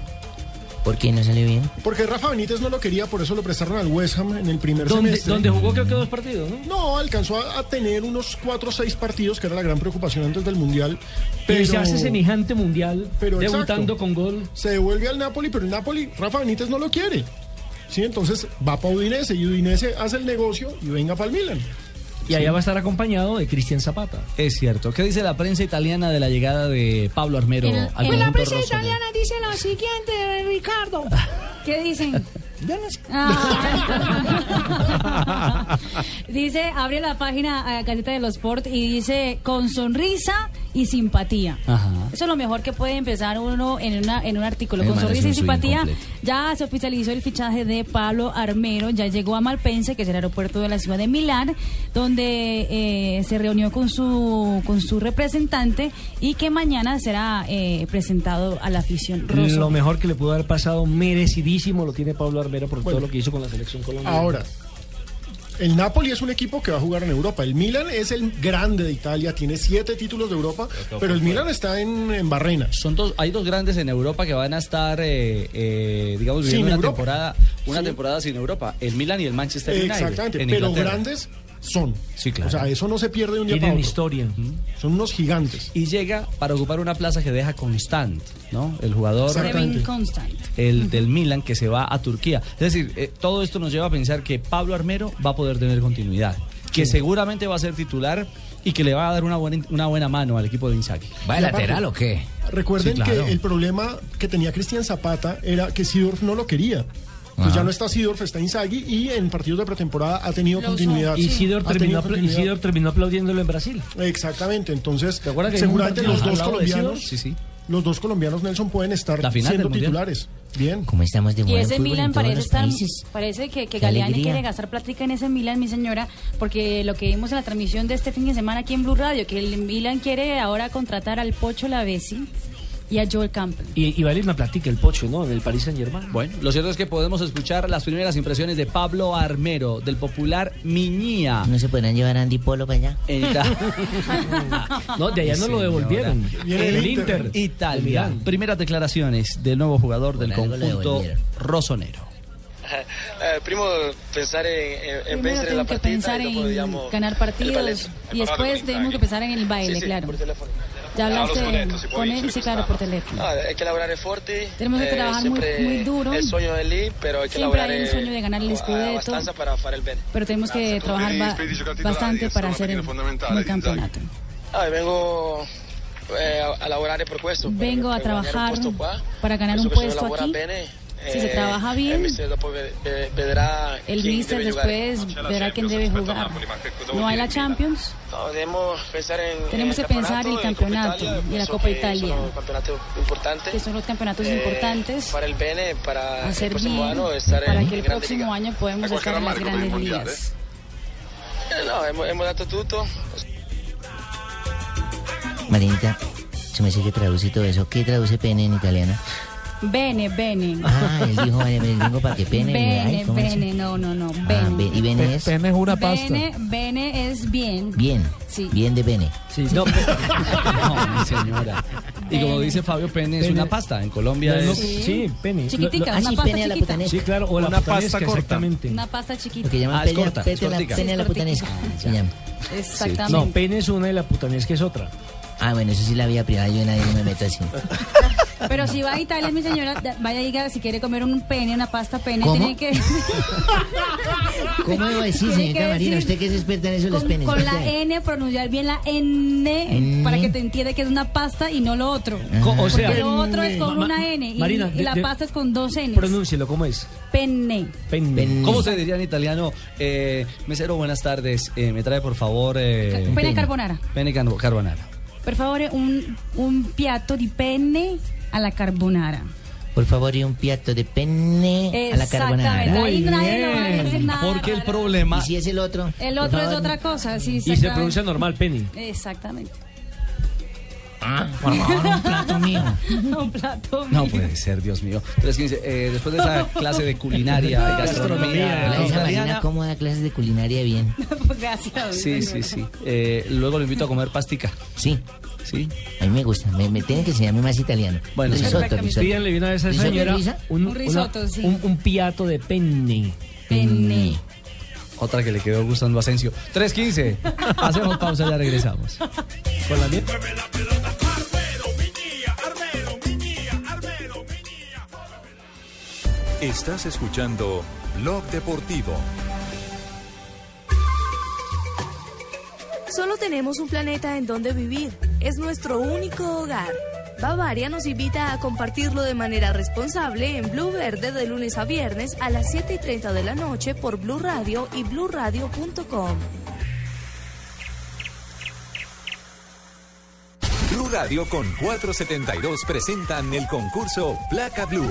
¿Por qué no salió bien? Porque Rafa Benítez no lo quería, por eso lo prestaron al West Ham en el primer Donde, semestre. donde jugó creo que dos partidos, ¿no? No, alcanzó a, a tener unos cuatro o seis partidos, que era la gran preocupación antes del Mundial. Pero se hace semejante mundial, pero debutando exacto. con gol. Se devuelve al Napoli, pero el Napoli, Rafa Benítez no lo quiere. Sí, entonces va para Udinese y Udinese hace el negocio y venga para el Milan. Y allá va a estar acompañado de Cristian Zapata. Es cierto. ¿Qué dice la prensa italiana de la llegada de Pablo Armero En- al en la prensa italiana dice lo siguiente, Ricardo. ¿Qué dicen? Yo no sé. Ah. dice, abre la página eh, Gaceta de los Sport y dice con sonrisa y simpatía. Eso es lo mejor que puede empezar uno en, una, en un artículo. Me Con sonrisa y simpatía completo. ya se oficializó el fichaje de Pablo Armero, ya llegó a Malpense, que es el aeropuerto de la ciudad de Milán, donde eh, se reunió con su, con su representante y que mañana será eh, presentado a la afición rosa. Lo mejor que le pudo haber pasado, merecidísimo, lo tiene Pablo Armero por todo lo que hizo con la selección colombiana. Ahora, el Napoli es un equipo que va a jugar en Europa. El Milan es el grande de Italia, tiene siete títulos de Europa, pero el Milan está en, en Barrena. Son dos, hay dos grandes en Europa que van a estar, eh, eh, digamos, Sin viviendo una Europa. temporada, una Sí. temporada sin Europa. El Milan y el Manchester United. Exactamente, en pero grandes son. Sí, claro. O sea, eso no se pierde de un día Tienen para otro. historia. Son unos gigantes. Y llega para ocupar una plaza que deja Constant, ¿no? El jugador Constant. el del Milan que se va a Turquía. Es decir, eh, todo esto nos lleva a pensar que Pablo Armero va a poder tener continuidad, que seguramente va a ser titular y que le va a dar una buena, una buena mano al equipo de Inzaghi. ¿Va de lateral o qué? Recuerden Sí, claro. que el problema que tenía Cristian Zapata era que Sidorf no lo quería. Pues ya no está Sidorf, está Inzaghi y en partidos de pretemporada ha tenido Lo continuidad. Y Sidor Ha terminó. Sidor terminó aplaudiéndolo en Brasil. Exactamente, entonces que seguramente los dos colombianos, Sidor? Sí, sí. los dos colombianos Nelson pueden estar siendo titulares. Bien. ¿Cómo estamos de Y ese Milan parece estar, parece que, que Galeani alegría. quiere gastar plática en ese Milan, mi señora, porque lo que vimos en la transmisión de este fin de semana aquí en Blue Radio, que el Milan quiere ahora contratar al Pocho Lavesi y a Joel Campbell. Y, y vale una platica el pocho, ¿no? En el Paris Saint Germain. Bueno, lo cierto es que podemos escuchar las primeras impresiones de Pablo Armero, del popular Miñía. ¿No se podrán llevar a Andy Polo para allá? En No, de allá no lo devolvieron. Viene el el Inter. Inter. Italia. Primeras declaraciones del nuevo jugador del conjunto rosonero. Eh, primo, pensare in, in Primero vincere la partita pensar en ganar partidos y después tenemos que pensar en el baile, claro. por. Ya hablaste si con él, sí, claro, por teléfono. No, hay que fuerte. Tenemos que trabajar muy- duro. El sueño lì, pero hay que Siempre hay un sueño de ganar el eh, Scudetto. para. Pero tenemos que trabajar ba- bastante para hacer el, el campeonato. Ah, vengo eh, a, a lavorare per questo. per- Vengo a per trabajar para ganar un puesto aquí. bene, Si se eh, trabaja bien, el giocare. después verá quién debe jugar. No hay la Champions, No, debemos pensar en Tenemos en que pensar en el campeonato y la Copa Italia. que son los campeonatos Eh, importantes, Fare il bene para hacer bien para que el próximo año podamos estar en las grandes ligas. Eh, no, hemos, dato tutto. Marinita, se me dice que traduce todo eso. ¿Qué traduce pene en italiano? Bene, bene. Ah, él dijo, él dijo para que pene. Bene, ay, ¿cómo es? bene, no, no, no, Ah, bene. be- ¿Y bene es? Pene es una pasta. Bene, bene es bien. Bien. Sí. Bien de bene. Sí, no, No, mi señora. Y como dice Fabio Pene, es Pene. una pasta. En Colombia no, es... sí, pene. Chiquitica, Ah, una sí, pasta pene a la. Sí, claro, o la Una pasta corta. exactamente. Una pasta chiquita. Lo que llaman Ah, es pene, corta, pene es la- pene a la Es putanesca. Se llama. Exactamente. No, pene es una y la putanesca es otra. Ah, bueno, eso sí la vida privada, yo nadie no me meto así. Pero si va a Italia, mi señora, vaya y diga si quiere comer un pene, una pasta pene, ¿Cómo? tiene que. ¿Cómo debo decir, señorita Marina? Usted que es experta en eso de los con, penes. con la. N, pronunciar bien la N, N. para que te entienda que es una pasta y no lo otro. Co- o sea, Porque lo otro es con Ma- una N y, Marina, y la de- pasta es con dos N. Pronúncielo, ¿cómo es? Penne. Pene. Pene. ¿Cómo se diría en italiano? Eh, mesero, buenas tardes. Eh, me trae, por favor... Eh, Penne carbonara. Pene carbonara. Per favore, un, un piatto di penne alla carbonara. Por favor, y un piatto de pene a la Exactamente. carbonara. Ahí nadie lo va a decir nada. Porque el raro. problema... ¿Y si es el otro? El Por otro es favor. otra cosa, sí. Y se pronuncia normal, pene. Exactamente. Ah, por favor, un plato mío. un plato No puede ser, Dios mío. 315, eh, después de esa clase de culinaria y gastronomía Esa Marina, italiana, ¿cómo da clases de culinaria bien? Gracias. Sí, sí, sí. Eh, luego lo invito a comer pastica. Sí. Sí. A mí me gusta. Me, me tienen que enseñarme más italiano. Bueno, risotto, risotto. Pídanle una vez a esa ¿Risotto, señora un, Un risotto, una- sí. un, un piato de penne. Penne. Otra que le quedó gustando a Asensio. 315. Hacemos pausa, ya regresamos. Con la. Estás escuchando Blog Deportivo. Solo tenemos un planeta en donde vivir. Es nuestro único hogar. Bavaria nos invita a compartirlo de manera responsable en Blue Verde de lunes a viernes a las 7 y 30 de la noche por Blue Radio y bluradio.com. Blue Radio con 472 presentan el concurso Placa Blue.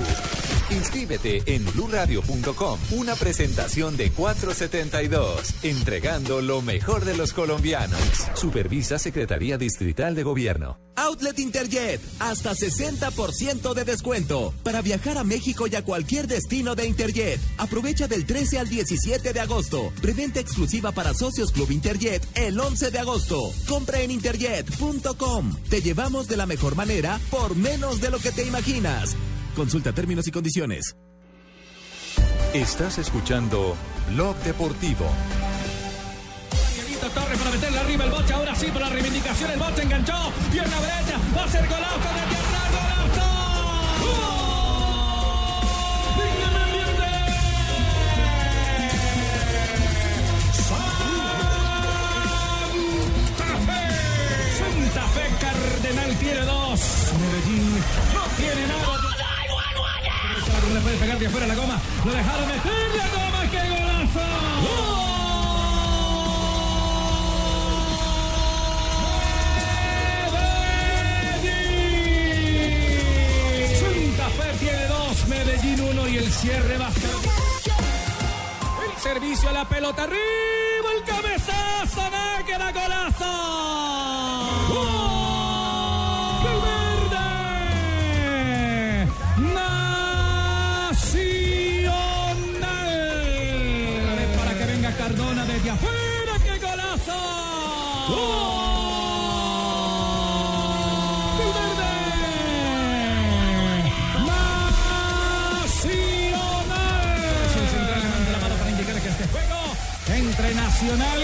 Inscríbete en bluradio.com. Una presentación de 472, entregando lo mejor de los colombianos. Supervisa Secretaría Distrital de Gobierno. Outlet Interjet, hasta 60% de descuento para viajar a México y a cualquier destino de Interjet. Aprovecha del 13 al 17 de agosto. Preventa exclusiva para socios Club Interjet el 11 de agosto. Compra en interjet.com. Te llevamos de la mejor manera por menos de lo que te imaginas. Consulta términos y condiciones. Estás escuchando Blog Deportivo. Torres para meterle arriba el boche. Ahora sí, por la reivindicación, el boche enganchó. Pierna derecha. Va a ser golazo de atrás. ¡Golazo! Santa Fe Cardenal tiene dos. Le puede pegar de afuera la goma. Lo dejaron meter la goma. ¡Qué golazo! Fe tiene dos, Medellín uno y el cierre va a ser- El servicio a la pelota arriba, el cabezazo, que era golazo. ¡Gol entre Nacional,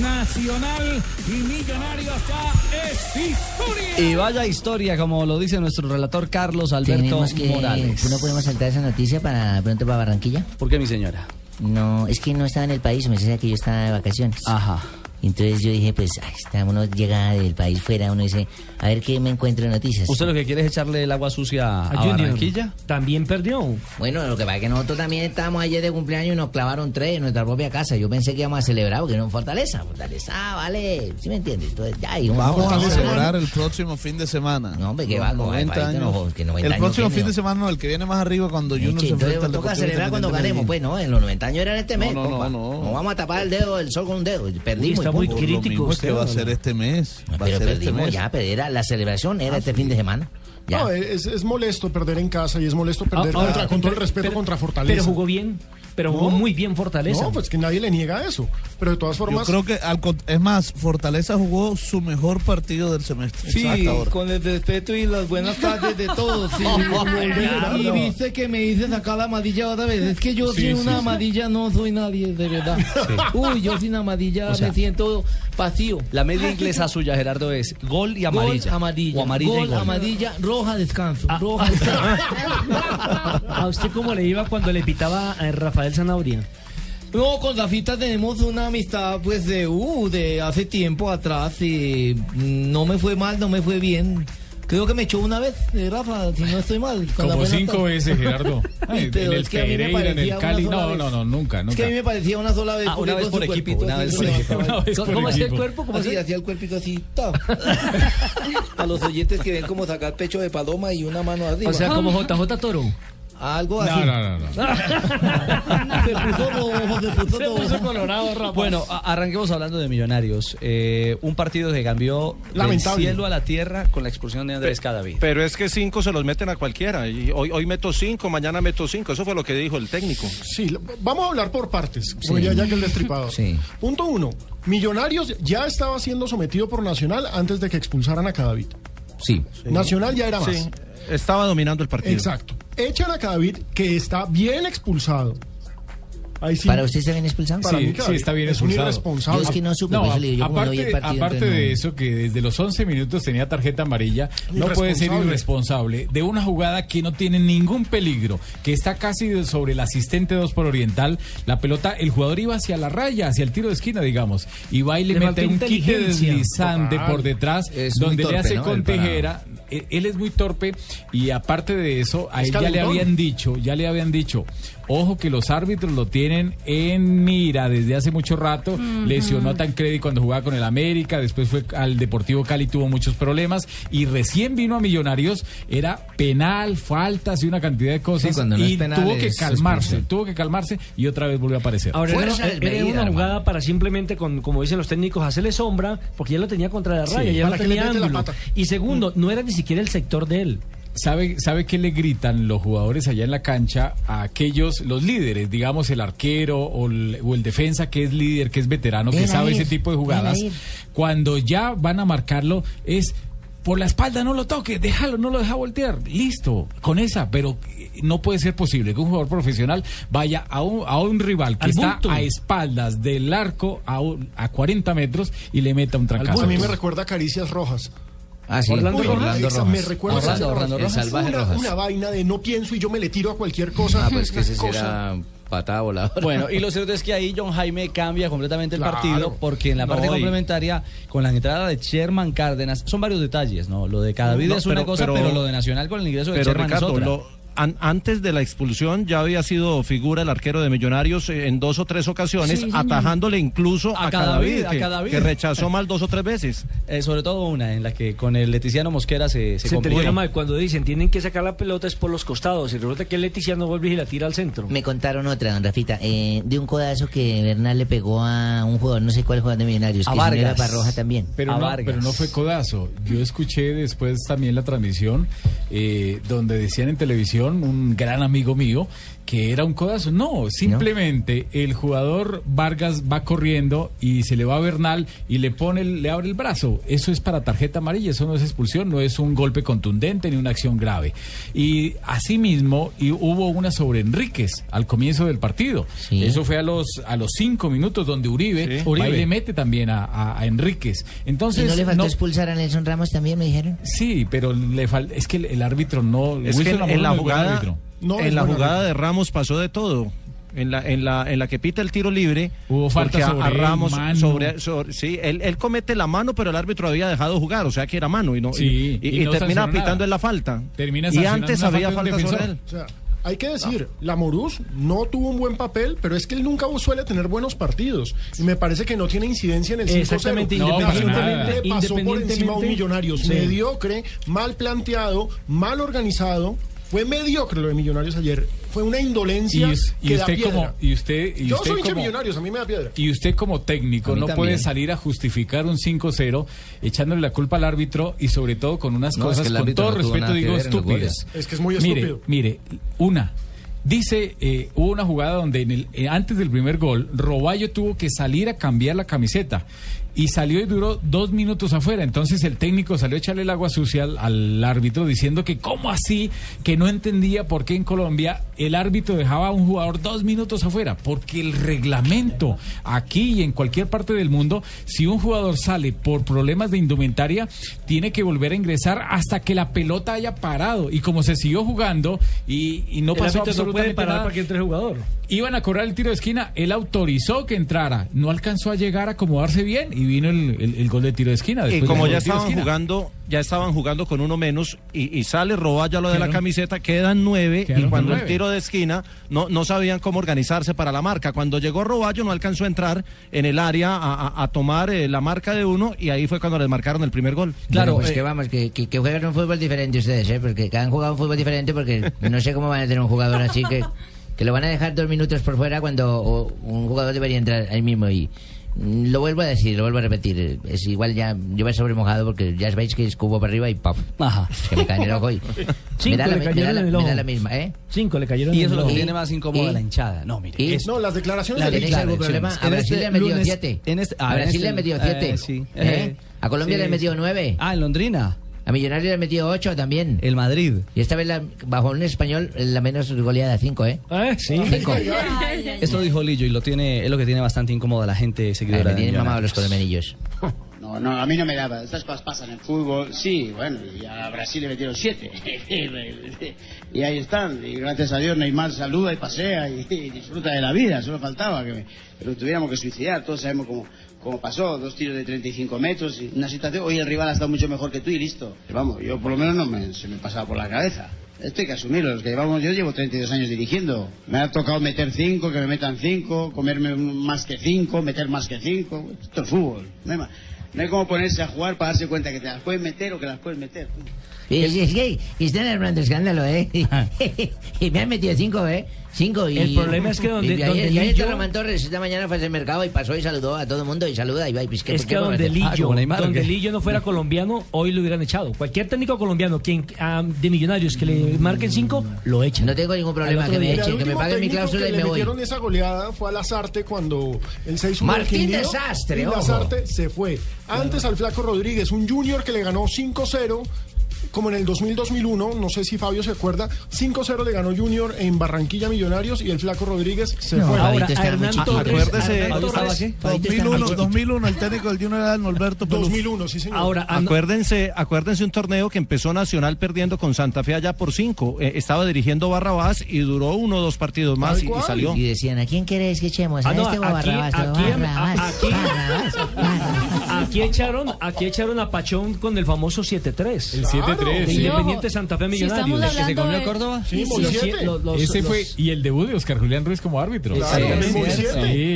Nacional y Millonarios ya es historia. Y vaya historia, como lo dice nuestro relator Carlos Alberto que... Morales. ¿No podemos saltar esa noticia para pronto para Barranquilla? ¿Por qué, mi señora? No, es que no estaba en el país, me decía que yo estaba de vacaciones. Ajá. Entonces yo dije, pues, ay, está, uno llega del país fuera, uno dice, a ver qué me encuentro de noticias. ¿Usted lo que quiere es echarle el agua sucia a, Barranquilla? También perdió. Bueno, lo que pasa es que nosotros también estábamos ayer de cumpleaños y nos clavaron tres en nuestra propia casa. Yo pensé que íbamos a celebrar porque no en Fortaleza. Fortaleza, ah, vale, ¿sí me entiendes? Entonces, ya, y Vamos a celebrar el próximo fin de semana. No, hombre, que va, como 90 país que años. no- que 90 el próximo fin ¿no? de semana, no, el que viene más arriba cuando Junior se Entonces enfrenta al toca celebrar cuando ganemos, pues, ¿no? En los 90 años era en este mes. No, no, compa. no, no. Vamos a tapar el dedo, el sol con un dedo. Perdimos. Está muy crítico es que usted, va a ser este mes. Va a Pero ser este perdimos mes. ya, pero era la celebración era este fin de semana. Ya. No, es, es molesto perder en casa y es molesto perder Ah, contra- con todo el respeto pero- contra Fortaleza. Pero jugó bien. Pero jugó No. muy bien Fortaleza. No, pues que nadie le niega eso. Pero de todas Yo formas. creo que, al es más, Fortaleza jugó su mejor partido del semestre. Sí, hasta ahora. con el respeto y las buenas tardes de todos. Sí. y viste que me hice sacar la amarilla otra vez. Es que yo Sí, sin sí, una sí. amarilla no soy nadie, de verdad. Uy, yo sin amarilla O sea, me siento vacío. La media inglesa suya, Gerardo, es gol y amarilla. Gol, amarilla. O amarilla y gol, gol. amarilla, roja, descanso. roja, descanso. ¿A usted cómo le iba cuando le pitaba a Rafael Zanabria? No, con Rafita tenemos una amistad pues de, uh, de hace tiempo atrás y no me fue mal, no me fue bien. Creo que me echó una vez, eh, Rafa, si no estoy mal. con Como cinco veces, Gerardo. Ay, Pero en el es que a mí me Pereira, en el Cali. No, vez. no, no, nunca, Es nunca. que a mí me parecía una sola vez. Ah, una vez por equipo, una vez por equipo. levantaba. Una vez por ¿Cómo hacía el cuerpo? ¿Cómo así, hacía el cuerpito así. A los oyentes que ven como sacar pecho de paloma y una mano arriba. O sea, como JJ Toro. Algo No, así. no, no, no. se puso rojo, se puso Se rojo. puso colorado, Rafa. Bueno, arranquemos hablando de Millonarios. Eh, un partido que cambió del Lamentable. cielo a la tierra con la expulsión de Andrés Cadavid. Pero es que cinco se los meten a cualquiera. Y hoy, hoy meto cinco, mañana meto cinco. Eso fue lo que dijo el técnico. Sí, vamos a hablar por partes, Sí. Jack el Destripador. Sí. Punto uno. Millonarios ya estaba siendo sometido por Nacional antes de que expulsaran a Cadavid. Sí. Nacional ya era más. Sí, estaba dominando el partido. Exacto. Echan a Cadavid, que está bien expulsado. Ahí sí. ¿Para usted está bien expulsado? Sí, mí, sí, está bien es un expulsado. irresponsable. Yo es que no supe, le digo, vi aparte el partido, aparte entonces de eso, que desde los 11 minutos tenía tarjeta amarilla, no puede ser Irresponsable. de una jugada que no tiene ningún peligro, que está casi sobre el asistente 2 por Oriental. La pelota, el jugador iba hacia la raya, hacia el tiro de esquina, digamos, y va y le, Le mete un quite deslizante Total. por detrás, donde le hace ¿no? con parado. tejera. Él él es muy torpe y aparte de eso, a él ya le habían dicho, ya le habían dicho, ojo que los árbitros lo tienen en mira desde hace mucho rato. Lesionó a Tancredi cuando jugaba con el América, después fue al Deportivo Cali, tuvo muchos problemas y recién vino a Millonarios, era penal, faltas y una cantidad de cosas. Sí, cuando no y es penal tuvo que calmarse, tuvo que calmarse y otra vez volvió a aparecer. Ahora era, era una jugada para simplemente, con, como dicen los técnicos, hacerle sombra, porque ya lo tenía contra la Sí. raya, ya Para no tenía ángulo. Y segundo, no era ni siquiera el sector de él. ¿Sabe, ¿Sabe qué le gritan los jugadores allá en la cancha a aquellos, los líderes, digamos el arquero o el, o el defensa que es líder, que es veterano, que sabe ir, ese tipo de jugadas? Cuando ya van a marcarlo es por la espalda, no lo toque, déjalo, no lo deja voltear, listo, con esa, pero no puede ser posible que un jugador profesional vaya a un, a un rival que está a espaldas del arco a, un- a 40 metros y le meta un trancazo. A mí me recuerda a Caricias Rojas. Ah, sí. Orlando Uy, Rojas. Me recuerda a Orlando, Orlando Rojas. Salvaje una, Rojas. una vaina de no pienso y yo me le tiro a cualquier cosa. Ah, pues que ese será patada voladora. Bueno, y lo cierto es que ahí John Jaime cambia completamente el Claro. partido porque en la parte No, complementaria, con la entrada de Sherman Cárdenas, son varios detalles, ¿no? Lo de cada vida No, es una pero- cosa, pero, pero- lo de Nacional con el ingreso de Sherman Ricardo, es otra. lo- an- antes de la expulsión ya había sido figura el arquero de Millonarios eh, en dos o tres ocasiones, Sí, atajándole incluso A a, Cadavid, que, rechazó mal dos o tres veces. Eh, sobre todo una en la que con el Leticiano Mosquera se, se, Se mal. Cuando dicen tienen que sacar la pelota es por los costados. Y resulta que Leticia no vuelve y la tira al centro. Me contaron otra, don Rafita, eh, de un codazo que Bernal le pegó a un jugador, no sé cuál jugador de Millonarios, A que no era Vargas. Parroja también. Pero no, pero no fue codazo. Yo escuché después también la transmisión eh, donde decían en televisión, un gran amigo mío, que era un codazo. No, simplemente el jugador Vargas va corriendo y se le va a Bernal y le pone, el- le abre el brazo. Eso es para tarjeta amarilla, eso no es expulsión, no es un golpe contundente ni una acción grave. Y asimismo y hubo una sobre Enríquez al comienzo del partido. Eso fue a los a los cinco minutos donde Uribe, va y Uribe. le mete también a, a- a Enríquez. Entonces ¿Y no le faltó no- expulsar a Nelson Ramos también, me dijeron? Sí, pero le fal- es que el, el árbitro no. Es que Wilson en, en la no en la jugada de Ramos pasó de todo. En la, en la, en la que pita el tiro libre, Hubo falta porque a- sobre a él, Ramos mano. sobre, sobre- sí, él, él comete la mano, pero el árbitro había dejado jugar, o sea que era mano y no Sí, y, y y no termina pitando en la falta. Termina y antes había falta sobre defensor. él. O sea, hay que decir, la Morús no tuvo un buen papel, pero es que él nunca suele tener buenos partidos. Y me parece que no tiene incidencia en el 5-0. Exactamente, No, independientemente- le pasó por encima a un Sí. mediocre, mal planteado, mal organizado. Fue mediocre lo de Millonarios ayer. Fue una indolencia Y, us- y que da usted piedra. como y usted y Yo usted soy hincha como- Millonarios, a mí me da piedra. y usted como técnico no también. puede salir a justificar un 5-0 echándole la culpa al árbitro y sobre todo con unas No, es cosas que con todo no respeto digo estúpidas. Es que es muy Mire, estúpido. Mire, una Dice, eh, hubo una jugada donde en el, eh, antes del primer gol, Roballo tuvo que salir a cambiar la camiseta y salió y duró dos minutos afuera. Entonces el técnico salió a echarle el agua sucia al, al árbitro diciendo que cómo así, que no entendía por qué en Colombia el árbitro dejaba a un jugador dos minutos afuera. Porque el reglamento aquí y en cualquier parte del mundo, si un jugador sale por problemas de indumentaria, tiene que volver a ingresar hasta que la pelota haya parado. Y como se siguió jugando y, y no El pasó no puede parar nada. para que entre el jugador. Iban a cobrar el tiro de esquina, él autorizó que entrara, no alcanzó a llegar a acomodarse bien y vino el, el- el gol de tiro de esquina. Y como ya estaban jugando, ya estaban jugando con uno menos y, y sale Robaya lo de la camiseta, quedan nueve y cuando nueve. el tiro de esquina no, no sabían cómo organizarse para la marca. Cuando llegó Roballo no alcanzó a entrar en el área a, a- a tomar eh, la marca de uno y ahí fue cuando les marcaron el primer gol. Claro, pues que vamos, que, que, que juegan un fútbol diferente ustedes, ¿eh? Porque que han jugado un fútbol diferente porque no sé cómo van a tener un jugador así que, que lo van a dejar dos minutos por fuera cuando o, un jugador debería entrar ahí mismo y lo vuelvo a decir, lo vuelvo a repetir, es igual ya, yo me sobre mojado porque ya veis que es cubo para arriba y ¡paf! Ajá. Es que me cae en el ojo y Cinco me da la, le me da cayeron la- en el me da la misma, ¿eh? Cinco le cayeron Y eso lo tiene más incómoda ¿Y? la hinchada. No, mire. ¿Y? es- No, las declaraciones La de ¿Tenéis algún problema? A Brasil este le han metido lunes- siete. a Brasil le han metido eh, siete. sí. ¿Eh? A Colombia Sí. le han metido nueve. Ah, en Londrina. A Millonarios le metido ocho también. El Madrid. Y esta vez, la- bajo un español, la menos goleada, cinco, ¿eh? sí. Cinco. Esto dijo Lillo y lo tiene, es lo que tiene bastante incómoda la gente seguidora Ay, me de tienen mamado los colmenillos. No, no, a mí no me daba. Estas cosas pasan en fútbol. Sí, bueno, y a Brasil le metieron siete. y ahí están. Y gracias a Dios Neymar saluda y pasea y, y disfruta de la vida. Solo faltaba que, me- que lo tuviéramos que suicidar. Todos sabemos cómo, cómo pasó. Dos tiros de 35 metros. Y una situación. Hoy el rival ha estado mucho mejor que tú y listo. Vamos, yo por lo menos no me, se me pasaba por la cabeza. Esto hay que asumirlo. Que llevamos, yo llevo 32 años dirigiendo. Me ha tocado meter cinco, que me metan cinco, comerme un- más que cinco, meter más que cinco. Esto es fútbol. No hay, ma- no hay como ponerse a jugar para darse cuenta que te las puedes meter o que las puedes meter. Y es, es que están armando escándalo, ¿eh? y me han metido cinco, ¿eh? Cinco y... El problema es que donde- y ayer, donde y Román Torres esta mañana fue al mercado y pasó y saludó a todo el mundo y saluda y va y pues, ¿qué- Es que donde? Lillo, Ah, donde Lillo no fuera colombiano, hoy lo hubieran echado. Cualquier técnico colombiano quien ah, de millonarios que le marquen cinco, lo echan. No tengo ningún problema que me echen, que me paguen mi cláusula y me voy. metieron esa goleada fue a Lazarte cuando el 6 1 Martín Desastre, y ojo. Lazarte se fue. Antes al Flaco Rodríguez, un junior que le ganó 5-0 como en el 2000-2001, no sé si Fabio se acuerda, 5-0 le ganó Junior en Barranquilla Millonarios y el Flaco Rodríguez se No, fue. Ahora, a Hernán Torres- acuérdese, Hernán Torres- 2001, 2001, el técnico del Junior era Norberto Pelufo. 2001, sí señor. Ahora, acuérdense, acuérdense un torneo que empezó Nacional perdiendo con Santa Fe allá por cinco. Eh, estaba dirigiendo Barrabás y duró uno o dos partidos más y, y salió. Y decían, ¿a quién queréis que echemos? Ah, ¿A no, este o a aquí, Barrabás? aquí, Barrabás, a- aquí- Barrabás, Barrabás. Aquí echaron, aquí echaron a Pachón con el famoso 7-3. El 7-3, De sí. Independiente Santa Fe Millonarios. estamos ¿El que se comió a Córdoba? Sí, Sí, los los- los- Ese los- fue, y el debut de Oscar Julián Ruiz como árbitro. Sí,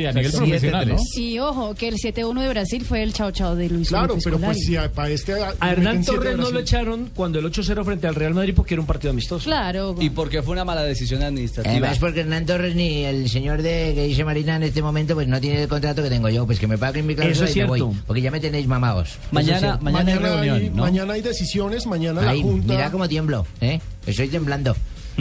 a nivel profesional, ¿no? Y ojo, que el 7-1 de Brasil fue el chao chao de Luis Claro, pero pues si a- para este... A Hernán Torres no lo echaron cuando el 8-0 frente al Real Madrid porque era un partido amistoso. Claro. Y porque fue una mala decisión administrativa. Además, porque Hernán Torres ni el señor de que dice Marina en este momento, pues no tiene el contrato que tengo yo. Pues que me paguen mi es y me voy. Porque ya me tenéis mamados. Mañana, Eso es cierto. hay, mañana hay decisiones, mañana Ay, la Junta... mira cómo tiemblo, ¿eh? Estoy temblando.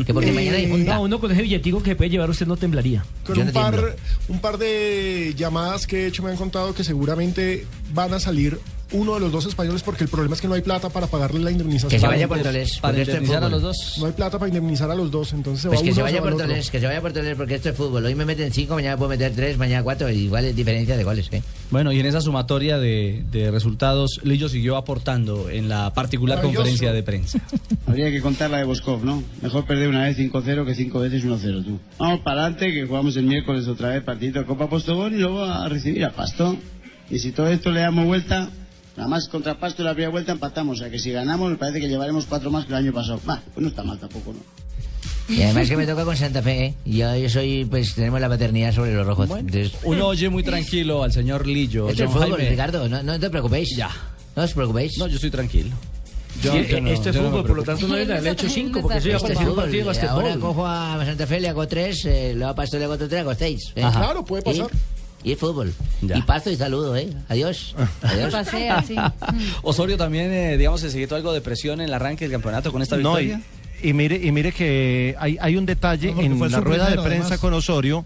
Que porque Eh, mañana hay junta. No, uno con ese billetico que puede llevar usted no temblaría. Con un par, un par de llamadas que he hecho me han contado que seguramente van a salir uno de los dos españoles porque el problema es que no hay plata para pagarle la indemnización. Que se a vaya los por dos. Tolés, Para porque esto es indemnizar a los dos. No hay plata para indemnizar a los dos, entonces se Pues va que uno, se vaya va otro. Tolés, que se vaya por Tolés porque esto es fútbol. Hoy me meten cinco, mañana puedo meter tres, mañana cuatro. Igual es diferencia de goles, ¿eh? Bueno, y en esa sumatoria de, de resultados, Lillo siguió aportando en la particular Maravilloso. conferencia de prensa. Habría que contar la de Boscov, ¿no? Mejor perder una vez 5-0 que cinco veces 1-0, tú. Vamos para adelante, que jugamos el miércoles otra vez partido de Copa Postobón y luego a recibir a Pasto. Y si todo esto le damos vuelta, nada más contra Pasto la primera vuelta empatamos. O sea que si ganamos, me parece que llevaremos cuatro más que el año pasado. Va, pues no está mal tampoco, ¿no? Y además que me toca con Santa Fe, ¿eh? Y Yo, yo soy, pues tenemos la paternidad sobre los rojos. Entonces, Uno oye muy tranquilo al señor Lillo. esto es fútbol, Jaime. Ricardo. No, no te preocupéis. Ya. No os preocupéis. No, yo estoy tranquilo. Sí, esto es fútbol, por lo tanto no le le he hecho cinco, porque eso ya Este es fútbol. partido de. Ahora cojo a Santa Fe, le hago tres, eh, luego a Pasto le hago otro tres, hago seis. ¿eh? Ajá. Claro, puede pasar. Y, y es fútbol. Y pasto y saludo, ¿eh? Adiós. Adiós. Pasea, sí. Osorio también, eh, digamos, se siguió algo de presión en el arranque del campeonato con esta No, victoria. y, y mire, y mire que hay, hay un detalle No, en la rueda primero, de prensa además. con Osorio.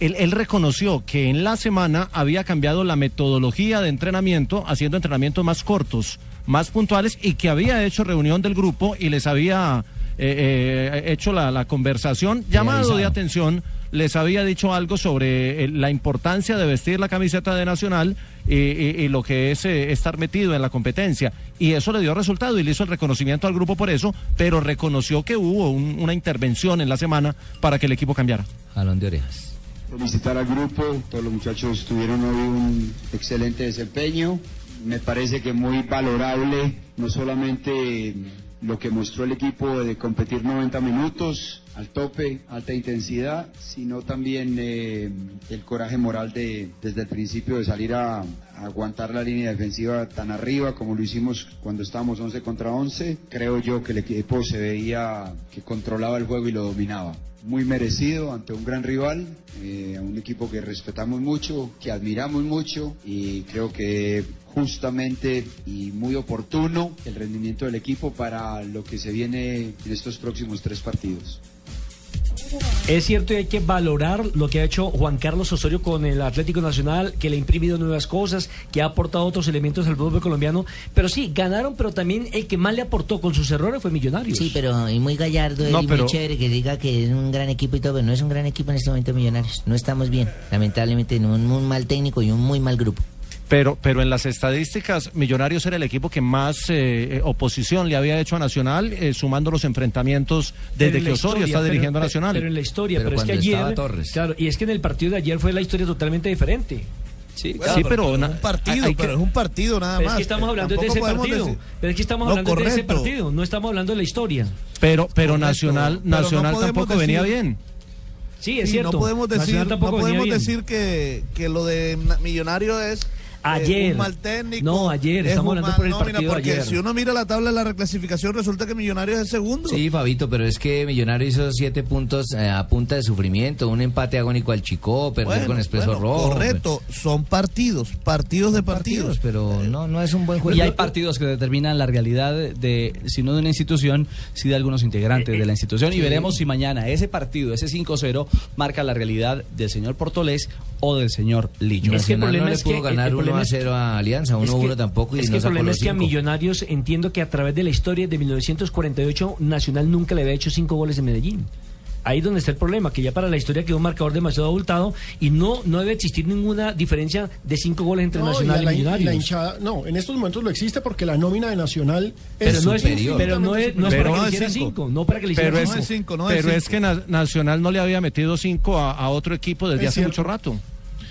Él, él reconoció que en la semana había cambiado la metodología de entrenamiento, haciendo entrenamientos más cortos, más puntuales, y que había hecho reunión del grupo y les había eh, eh, hecho la, la conversación, llamado de atención, les había dicho algo sobre eh, la importancia de vestir la camiseta de Nacional y, y- y lo que es eh, estar metido en la competencia. Y eso le dio resultado y le hizo el reconocimiento al grupo por eso, pero reconoció que hubo un- una intervención en la semana para que el equipo cambiara. Jalón de orejas. felicitar al grupo, todos los muchachos tuvieron hoy un excelente desempeño, me parece que muy valorable, no solamente lo que mostró el equipo de competir 90 minutos al tope, alta intensidad, sino también eh, el coraje moral de desde el principio de salir a, aguantar la línea defensiva tan arriba como lo hicimos cuando estábamos 11 contra 11. Creo yo que el equipo se veía que controlaba el juego y lo dominaba muy merecido ante un gran rival, eh, un equipo que respetamos mucho, que admiramos mucho y creo que justamente y muy oportuno el rendimiento del equipo para lo que se viene en estos próximos tres partidos. Es cierto y hay que valorar lo que ha hecho Juan Carlos Osorio con el Atlético Nacional, que le ha imprimido nuevas cosas, que ha aportado otros elementos al fútbol colombiano. Pero sí, ganaron, pero también el que más le aportó con sus errores fue Millonarios. Sí, pero y muy gallardo No, y pero- muy chévere que diga que es un gran equipo y todo, pero no es un gran equipo en este momento Millonarios. No estamos bien, lamentablemente, en un muy mal técnico y un muy mal grupo. Pero, pero en las estadísticas, Millonarios era el equipo que más eh, eh, oposición le había hecho a Nacional, eh, sumando los enfrentamientos desde en que Osorio historia, está pero- dirigiendo a Nacional. Pero en la historia, Pero pero, es que cuando ayer. estaba Torres. Claro, y es que en el partido de ayer fue la historia totalmente diferente. Sí, sí, pero na- un partido, hay que- pero es un partido nada Pero más. es que estamos hablando de ese partido. decir- Pero es que estamos No, hablando de ese partido, no estamos hablando de la historia. Pero, pero Correcto, Nacional, no Nacional tampoco venía bien. Sí, es Sí, cierto. No podemos decir, no podemos decir que, que lo de Na- Millonario es Ayer. un mal técnico. No, ayer, es estamos hablando mal por el nómina, partido de porque ayer. si uno mira la tabla de la reclasificación resulta que Millonario es el segundo. Sí, Fabito, pero es que Millonario hizo siete puntos eh, a punta de sufrimiento, un empate agónico al Chico, perder Bueno, con Expreso bueno, Rojo. Correcto, son partidos, partidos de partidos. pero no, no es un buen juego. Y hay partidos que determinan la realidad de, si no de una institución, si de algunos integrantes de la institución. Y veremos si mañana ese partido, ese 5-0, marca la realidad del señor Portolés o del señor Lillo. No le es pudo que- ganar el 1 problema a es- 0 a Alianza, 1 Es a que- 1 tampoco y es que no el problema es que a cinco. Millonarios entiendo que a través de la historia de 1948 Nacional nunca le había hecho cinco goles en Medellín. Ahí es donde está el problema, que ya para la historia quedó un marcador demasiado abultado y no, no debe existir ninguna diferencia de cinco goles entre No, Nacional y y, la, y Millonarios. la hinchada, no, en estos momentos lo existe porque la nómina de Nacional Pero es no es- superior. pero no es- no es Pero para que no le es hiciera cinco. cinco, no para que le hiciera Pero es, cinco. pero es que Na- Nacional no le había metido cinco a, a otro equipo desde Es hace cierto. mucho rato.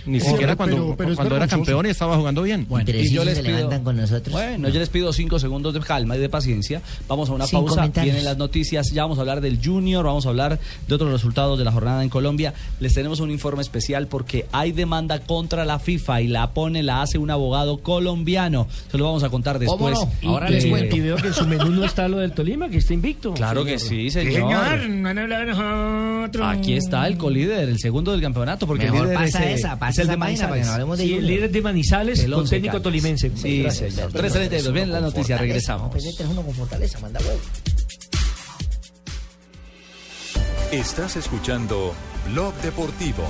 Ni siquiera cuando, pero- pero es cuando era campeón y estaba jugando bien. Bueno, y yo les pido, con nosotros. Bueno, yo les pido cinco segundos de calma y de paciencia. Vamos a una Sin pausa. comentarios. Vienen las noticias. Ya vamos a hablar del Junior, vamos a hablar de otros resultados de la jornada en Colombia. Les tenemos un informe especial porque hay demanda contra la FIFA y la pone, la hace un abogado colombiano. Se lo vamos a contar después. Y- y- Y veo que en su menú no está lo del Tolima, que está invicto. Claro que sí, señor. Señor, no. Aquí está el colíder, el segundo del campeonato, porque Mejor el líder pasa es, eh, esa, pasa es el de Manizales. de Sí, el líder de Manizales El con técnico Caldas. tolimense. Sí, Gracias. señor. 3.32, bien la noticia, regresamos. Pues este es uno con fortaleza, manda huevo. Estás escuchando Blog Deportivo.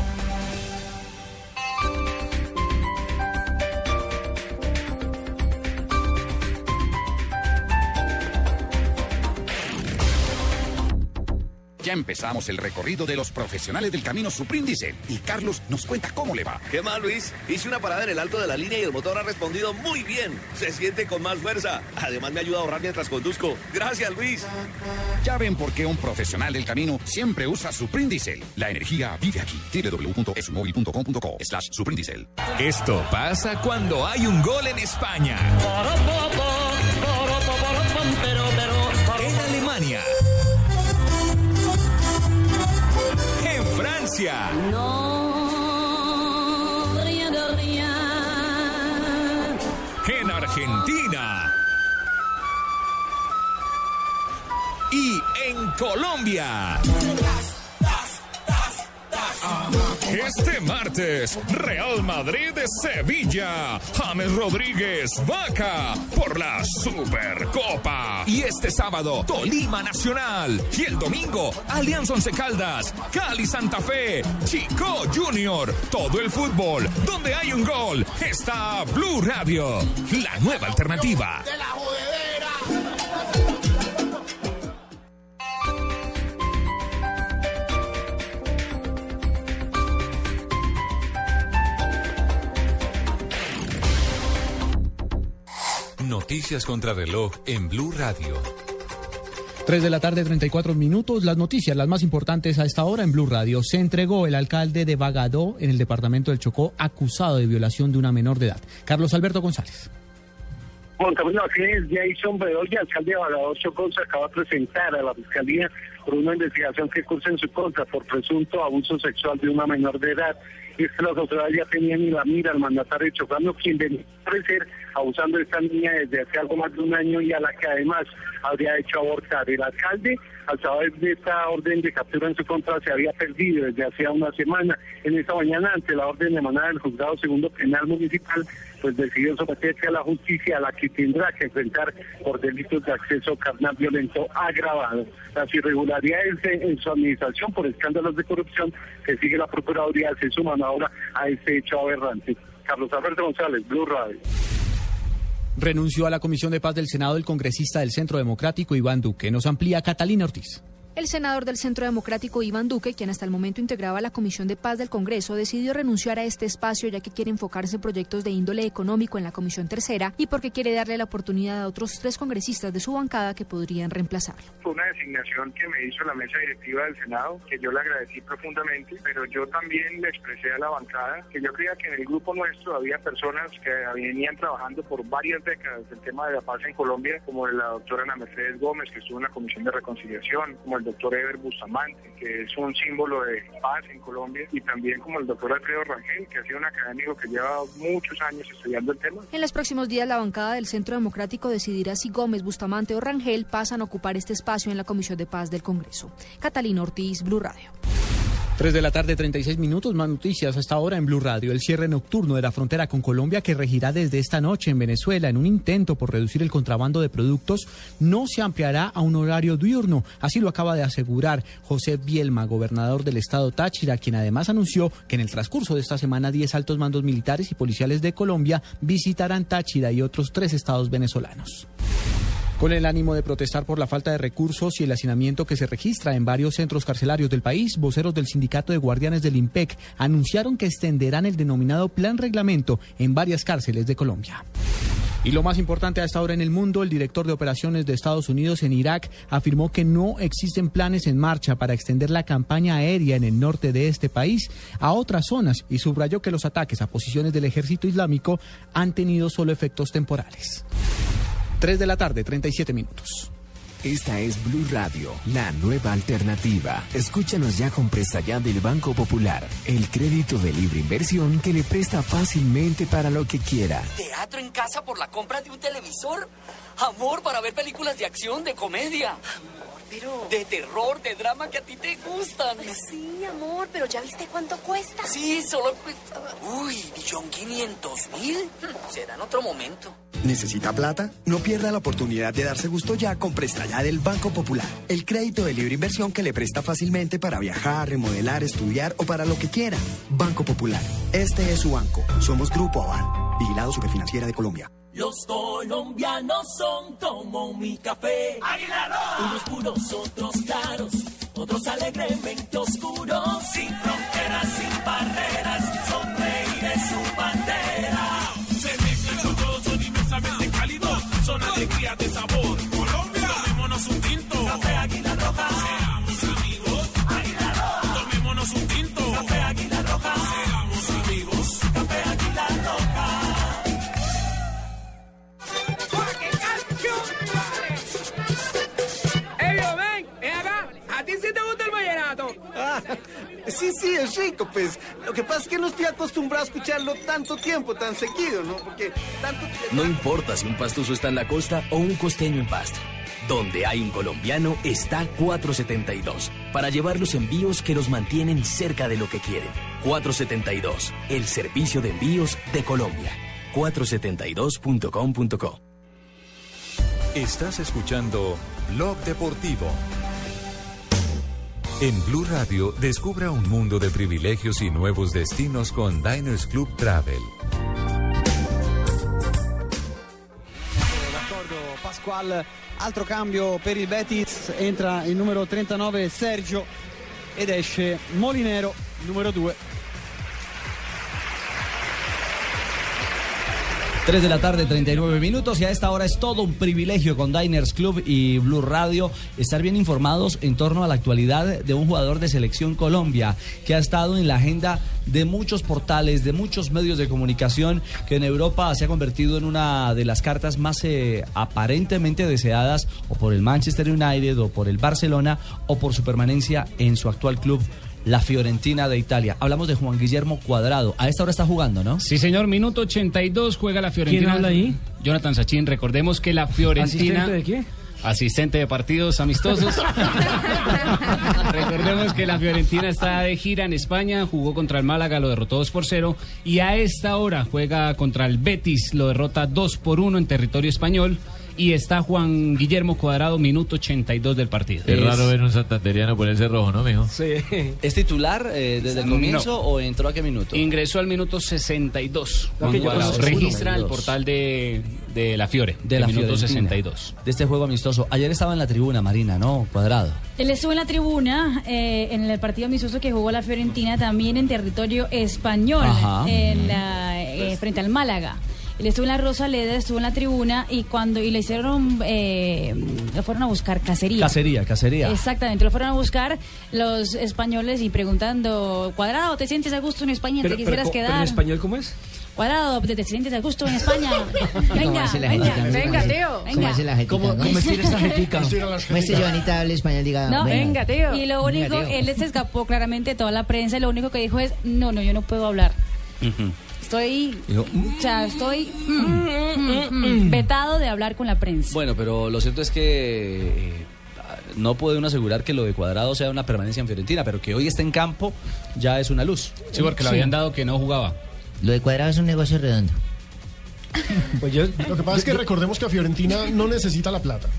Ya empezamos el recorrido de los profesionales del camino Suprindicel y Carlos nos cuenta cómo le va. ¿Qué más, Luis? Hice una parada en el alto de la línea y el motor ha respondido muy bien. Se siente con más fuerza. Además, me ayuda a ahorrar mientras conduzco. Gracias, Luis. Ya ven por qué un profesional del camino siempre usa Suprindicel. La energía vive aquí. www.esumóvil.com.co slash Suprindicel. Esto pasa cuando hay un gol en España. Francia. No, rien de rien. En Argentina. Y en Colombia. Este martes, Real Madrid de Sevilla, James Rodríguez Vaca por la Supercopa. Y este sábado, Tolima Nacional. Y el domingo, Alianza Once Caldas, Cali Santa Fe, Chico Junior. Todo el fútbol, donde hay un gol, está Blue Radio, la nueva alternativa. Noticias contra reloj en Blue Radio. 3 de la tarde, 34 minutos. Las noticias, las más importantes a esta hora en Blue Radio. Se entregó el alcalde de Bagadó en el departamento del Chocó acusado de violación de una menor de edad. Carlos Alberto González. Juan Camilo Jason Bedoya, alcalde de Bagador Chocó, se acaba de presentar a la Fiscalía por una investigación que cursa en su contra por presunto abuso sexual de una menor de edad. Y es que las autoridades ya tenían en la mira al mandatario chocano, quien debe parecer abusando de esta niña desde hace algo más de un año y a la que además habría hecho abortar. El alcalde, al saber de esta orden de captura en su contra, se había perdido desde hacía una semana. En esta mañana, ante la orden emanada del juzgado segundo penal municipal, pues decidió someterse a la justicia, a la que tendrá que enfrentar por delitos de acceso carnal violento agravado. Las irregularidades en, su administración por escándalos de corrupción que sigue la Procuraduría se suman ahora a este hecho aberrante. Carlos Alberto González, Blue Radio. Renunció a la Comisión de Paz del Senado el congresista del Centro Democrático Iván Duque. Nos amplía Catalina Ortiz. El senador del Centro Democrático Iván Duque, quien hasta el momento integraba la Comisión de Paz del Congreso, decidió renunciar a este espacio ya que quiere enfocarse en proyectos de índole económico en la Comisión Tercera y porque quiere darle la oportunidad a otros tres congresistas de su bancada que podrían reemplazarlo. Fue una designación que me hizo la mesa directiva del Senado, que yo le agradecí profundamente, pero yo también le expresé a la bancada que yo creía que en el grupo nuestro había personas que venían trabajando por varias décadas el tema de la paz en Colombia, como la doctora Ana Mercedes Gómez, que estuvo en la Comisión de Reconciliación, como el doctor Eber Bustamante, que es un símbolo de paz en Colombia, y también como el doctor Alfredo Rangel, que ha sido un académico que lleva muchos años estudiando el tema. En los próximos días, la bancada del Centro Democrático decidirá si Gómez, Bustamante o Rangel pasan a ocupar este espacio en la Comisión de Paz del Congreso. Catalina Ortiz, Blue Radio. 3 de la tarde, 36 minutos, más noticias hasta ahora en Blue Radio. El cierre nocturno de la frontera con Colombia que regirá desde esta noche en Venezuela en un intento por reducir el contrabando de productos no se ampliará a un horario diurno. Así lo acaba de asegurar José Bielma, gobernador del estado Táchira, quien además anunció que en el transcurso de esta semana 10 altos mandos militares y policiales de Colombia visitarán Táchira y otros tres estados venezolanos. Con el ánimo de protestar por la falta de recursos y el hacinamiento que se registra en varios centros carcelarios del país, voceros del Sindicato de Guardianes del IMPEC anunciaron que extenderán el denominado Plan Reglamento en varias cárceles de Colombia. Y lo más importante a esta hora en el mundo, el director de operaciones de Estados Unidos en Irak afirmó que no existen planes en marcha para extender la campaña aérea en el norte de este país a otras zonas y subrayó que los ataques a posiciones del ejército islámico han tenido solo efectos temporales. 3 de la tarde, 37 minutos. Esta es Blue Radio, la nueva alternativa. Escúchanos ya con presta ya del Banco Popular, el crédito de libre inversión que le presta fácilmente para lo que quiera. ¿Teatro en casa por la compra de un televisor? ¿Amor para ver películas de acción, de comedia? Pero... De terror, de drama que a ti te gustan. Pues sí, amor, pero ¿ya viste cuánto cuesta? Sí, solo cuesta... Uy, millón quinientos mil. Será en otro momento. ¿Necesita plata? No pierda la oportunidad de darse gusto ya con Presta Ya del Banco Popular. El crédito de libre inversión que le presta fácilmente para viajar, remodelar, estudiar o para lo que quiera. Banco Popular. Este es su banco. Somos Grupo Aval. Vigilado Superfinanciera de Colombia. Los colombianos son como mi café. Unos puros, otros claros, otros alegremente oscuros. Sin fronteras, sin barreras, son reyes su bandera. Alegría de sabor. Colombia, tomémonos un tinto. Café Águila Roja. Seamos amigos. Águila Roja. Tomémonos un tinto. Café Águila Roja. Seamos amigos. Café Águila Roja. Elio, ven, ven acá. ¿A ti sí te gusta el vallenato? Sí, sí, es rico, pues. Lo que pasa es que no estoy acostumbrado a escucharlo tanto tiempo, tan seguido, ¿no? Porque tanto No importa si un pastuso está en la costa o un costeño en Pasto. Donde hay un colombiano está 472 para llevar los envíos que los mantienen cerca de lo que quieren. 472, el servicio de envíos de Colombia. 472.com.co. Estás escuchando Blog Deportivo. En Blue Radio, descubra un mundo de privilegios y nuevos destinos con Diners Club Travel. D'accordo Pasquale, altro cambio per il Betis, entra il numero 39 Sergio ed esce Molinero, numero 2. 3 de la tarde, 39 minutos y a esta hora es todo un privilegio con Diners Club y Blue Radio estar bien informados en torno a la actualidad de un jugador de selección Colombia que ha estado en la agenda de muchos portales, de muchos medios de comunicación que en Europa se ha convertido en una de las cartas más eh, aparentemente deseadas o por el Manchester United o por el Barcelona o por su permanencia en su actual club la Fiorentina de Italia. Hablamos de Juan Guillermo Cuadrado. A esta hora está jugando, ¿no? Sí, señor. Minuto 82 juega la Fiorentina. ¿Quién habla ahí? Jonathan Sachin. Recordemos que la Fiorentina... ¿Asistente de qué? Asistente de partidos amistosos. Recordemos que la Fiorentina está de gira en España, jugó contra el Málaga, lo derrotó 2 por 0 y a esta hora juega contra el Betis, lo derrota 2 por 1 en territorio español y está Juan Guillermo Cuadrado, minuto 82 del partido. Es raro ver un santanderiano ponerse rojo, ¿no, mijo? Sí. ¿Es titular eh, desde el comienzo No. o entró a qué minuto? Ingresó al minuto 62. Juan Ok, yo Cuadrado. Registra el 62. portal de, de la Fiore, de la minuto Fiorentina. 62. De este juego amistoso. Ayer estaba en la tribuna, Marina, ¿no? Cuadrado. Él estuvo en la tribuna eh, en el partido amistoso que jugó la Fiorentina también en territorio español, Ajá. en la, eh, frente al Málaga. Él estuvo en la Rosaleda, estuvo en la tribuna y cuando y le hicieron, eh, lo fueron a buscar cacería. Cacería, cacería. Exactamente, lo fueron a buscar los españoles y preguntando, Cuadrado, ¿te sientes a gusto en España? ¿Te quisieras quedar? ¿En español cómo es? Cuadrado, ¿te, te sientes a gusto en España? ¿Cómo Venga, venga, venga, ¿Cómo tío. hace- ¿Cómo la jetica? ¿Cómo- cómo estira jetica? Joanita, español, diga. No, venga. tío. Y lo único, Venga, él se escapó claramente de toda la prensa y lo único que dijo es, no, no, yo no puedo hablar. Estoy, Dijo, o sea, estoy mm, mm, mm, vetado de hablar con la prensa. Bueno, pero lo cierto es que eh, no puede uno asegurar que lo de Cuadrado sea una permanencia en Fiorentina, pero que hoy esté en campo ya es una luz. Sí, porque le habían dado que no jugaba. Lo de Cuadrado es un negocio redondo. Pues Lo que pasa es que recordemos que a Fiorentina no necesita la plata.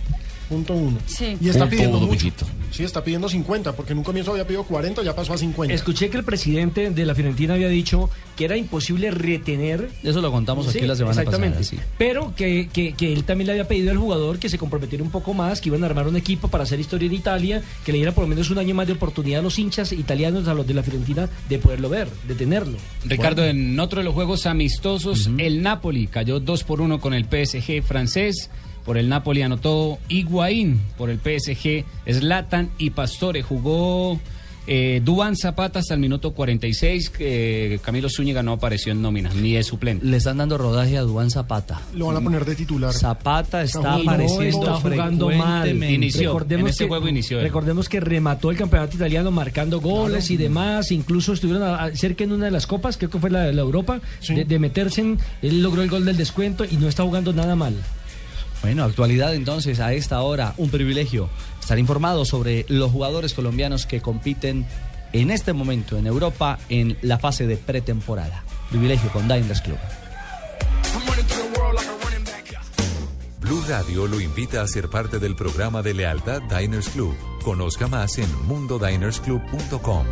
Punto uno. Sí. Y está Punto pidiendo uno, mucho. Sí, está pidiendo 50, porque en un comienzo había pedido 40, ya pasó a 50. Escuché que el presidente de la Fiorentina había dicho que era imposible retener. Eso lo contamos aquí la semana exactamente. pasada, sí. Pero que, que- que él también le había pedido al jugador que se comprometiera un poco más, que iban a armar un equipo para hacer historia en Italia, que le diera por lo menos un año más de oportunidad a los hinchas italianos, a los de la Fiorentina, de poderlo ver, de tenerlo. Ricardo, Bueno. en otro de los juegos amistosos, el Napoli cayó 2 por 1 con el PSG francés. Por el Napoli anotó Higuaín, por el PSG Zlatan y Pastore. Jugó eh, Duan Zapata hasta el minuto 46. eh, Camilo Zúñiga no apareció en nómina, ni es suplente. Le están dando rodaje a Duan Zapata. Lo van a poner de titular. Zapata está no apareciendo está jugando mal. Inició, en este juego inició él. Recordemos que remató el campeonato italiano marcando goles y demás. Incluso estuvieron a- a- cerca en una de las copas, creo que fue la de la Europa, de, de meterse en. Él logró el gol del descuento y no está jugando nada mal. Bueno, actualidad entonces a esta hora, un privilegio estar informado sobre los jugadores colombianos que compiten en este momento en Europa en la fase de pretemporada. Privilegio con Diners Club. Blue Radio lo invita a ser parte del programa de lealtad Diners Club. Conozca más en mundodinersclub.com.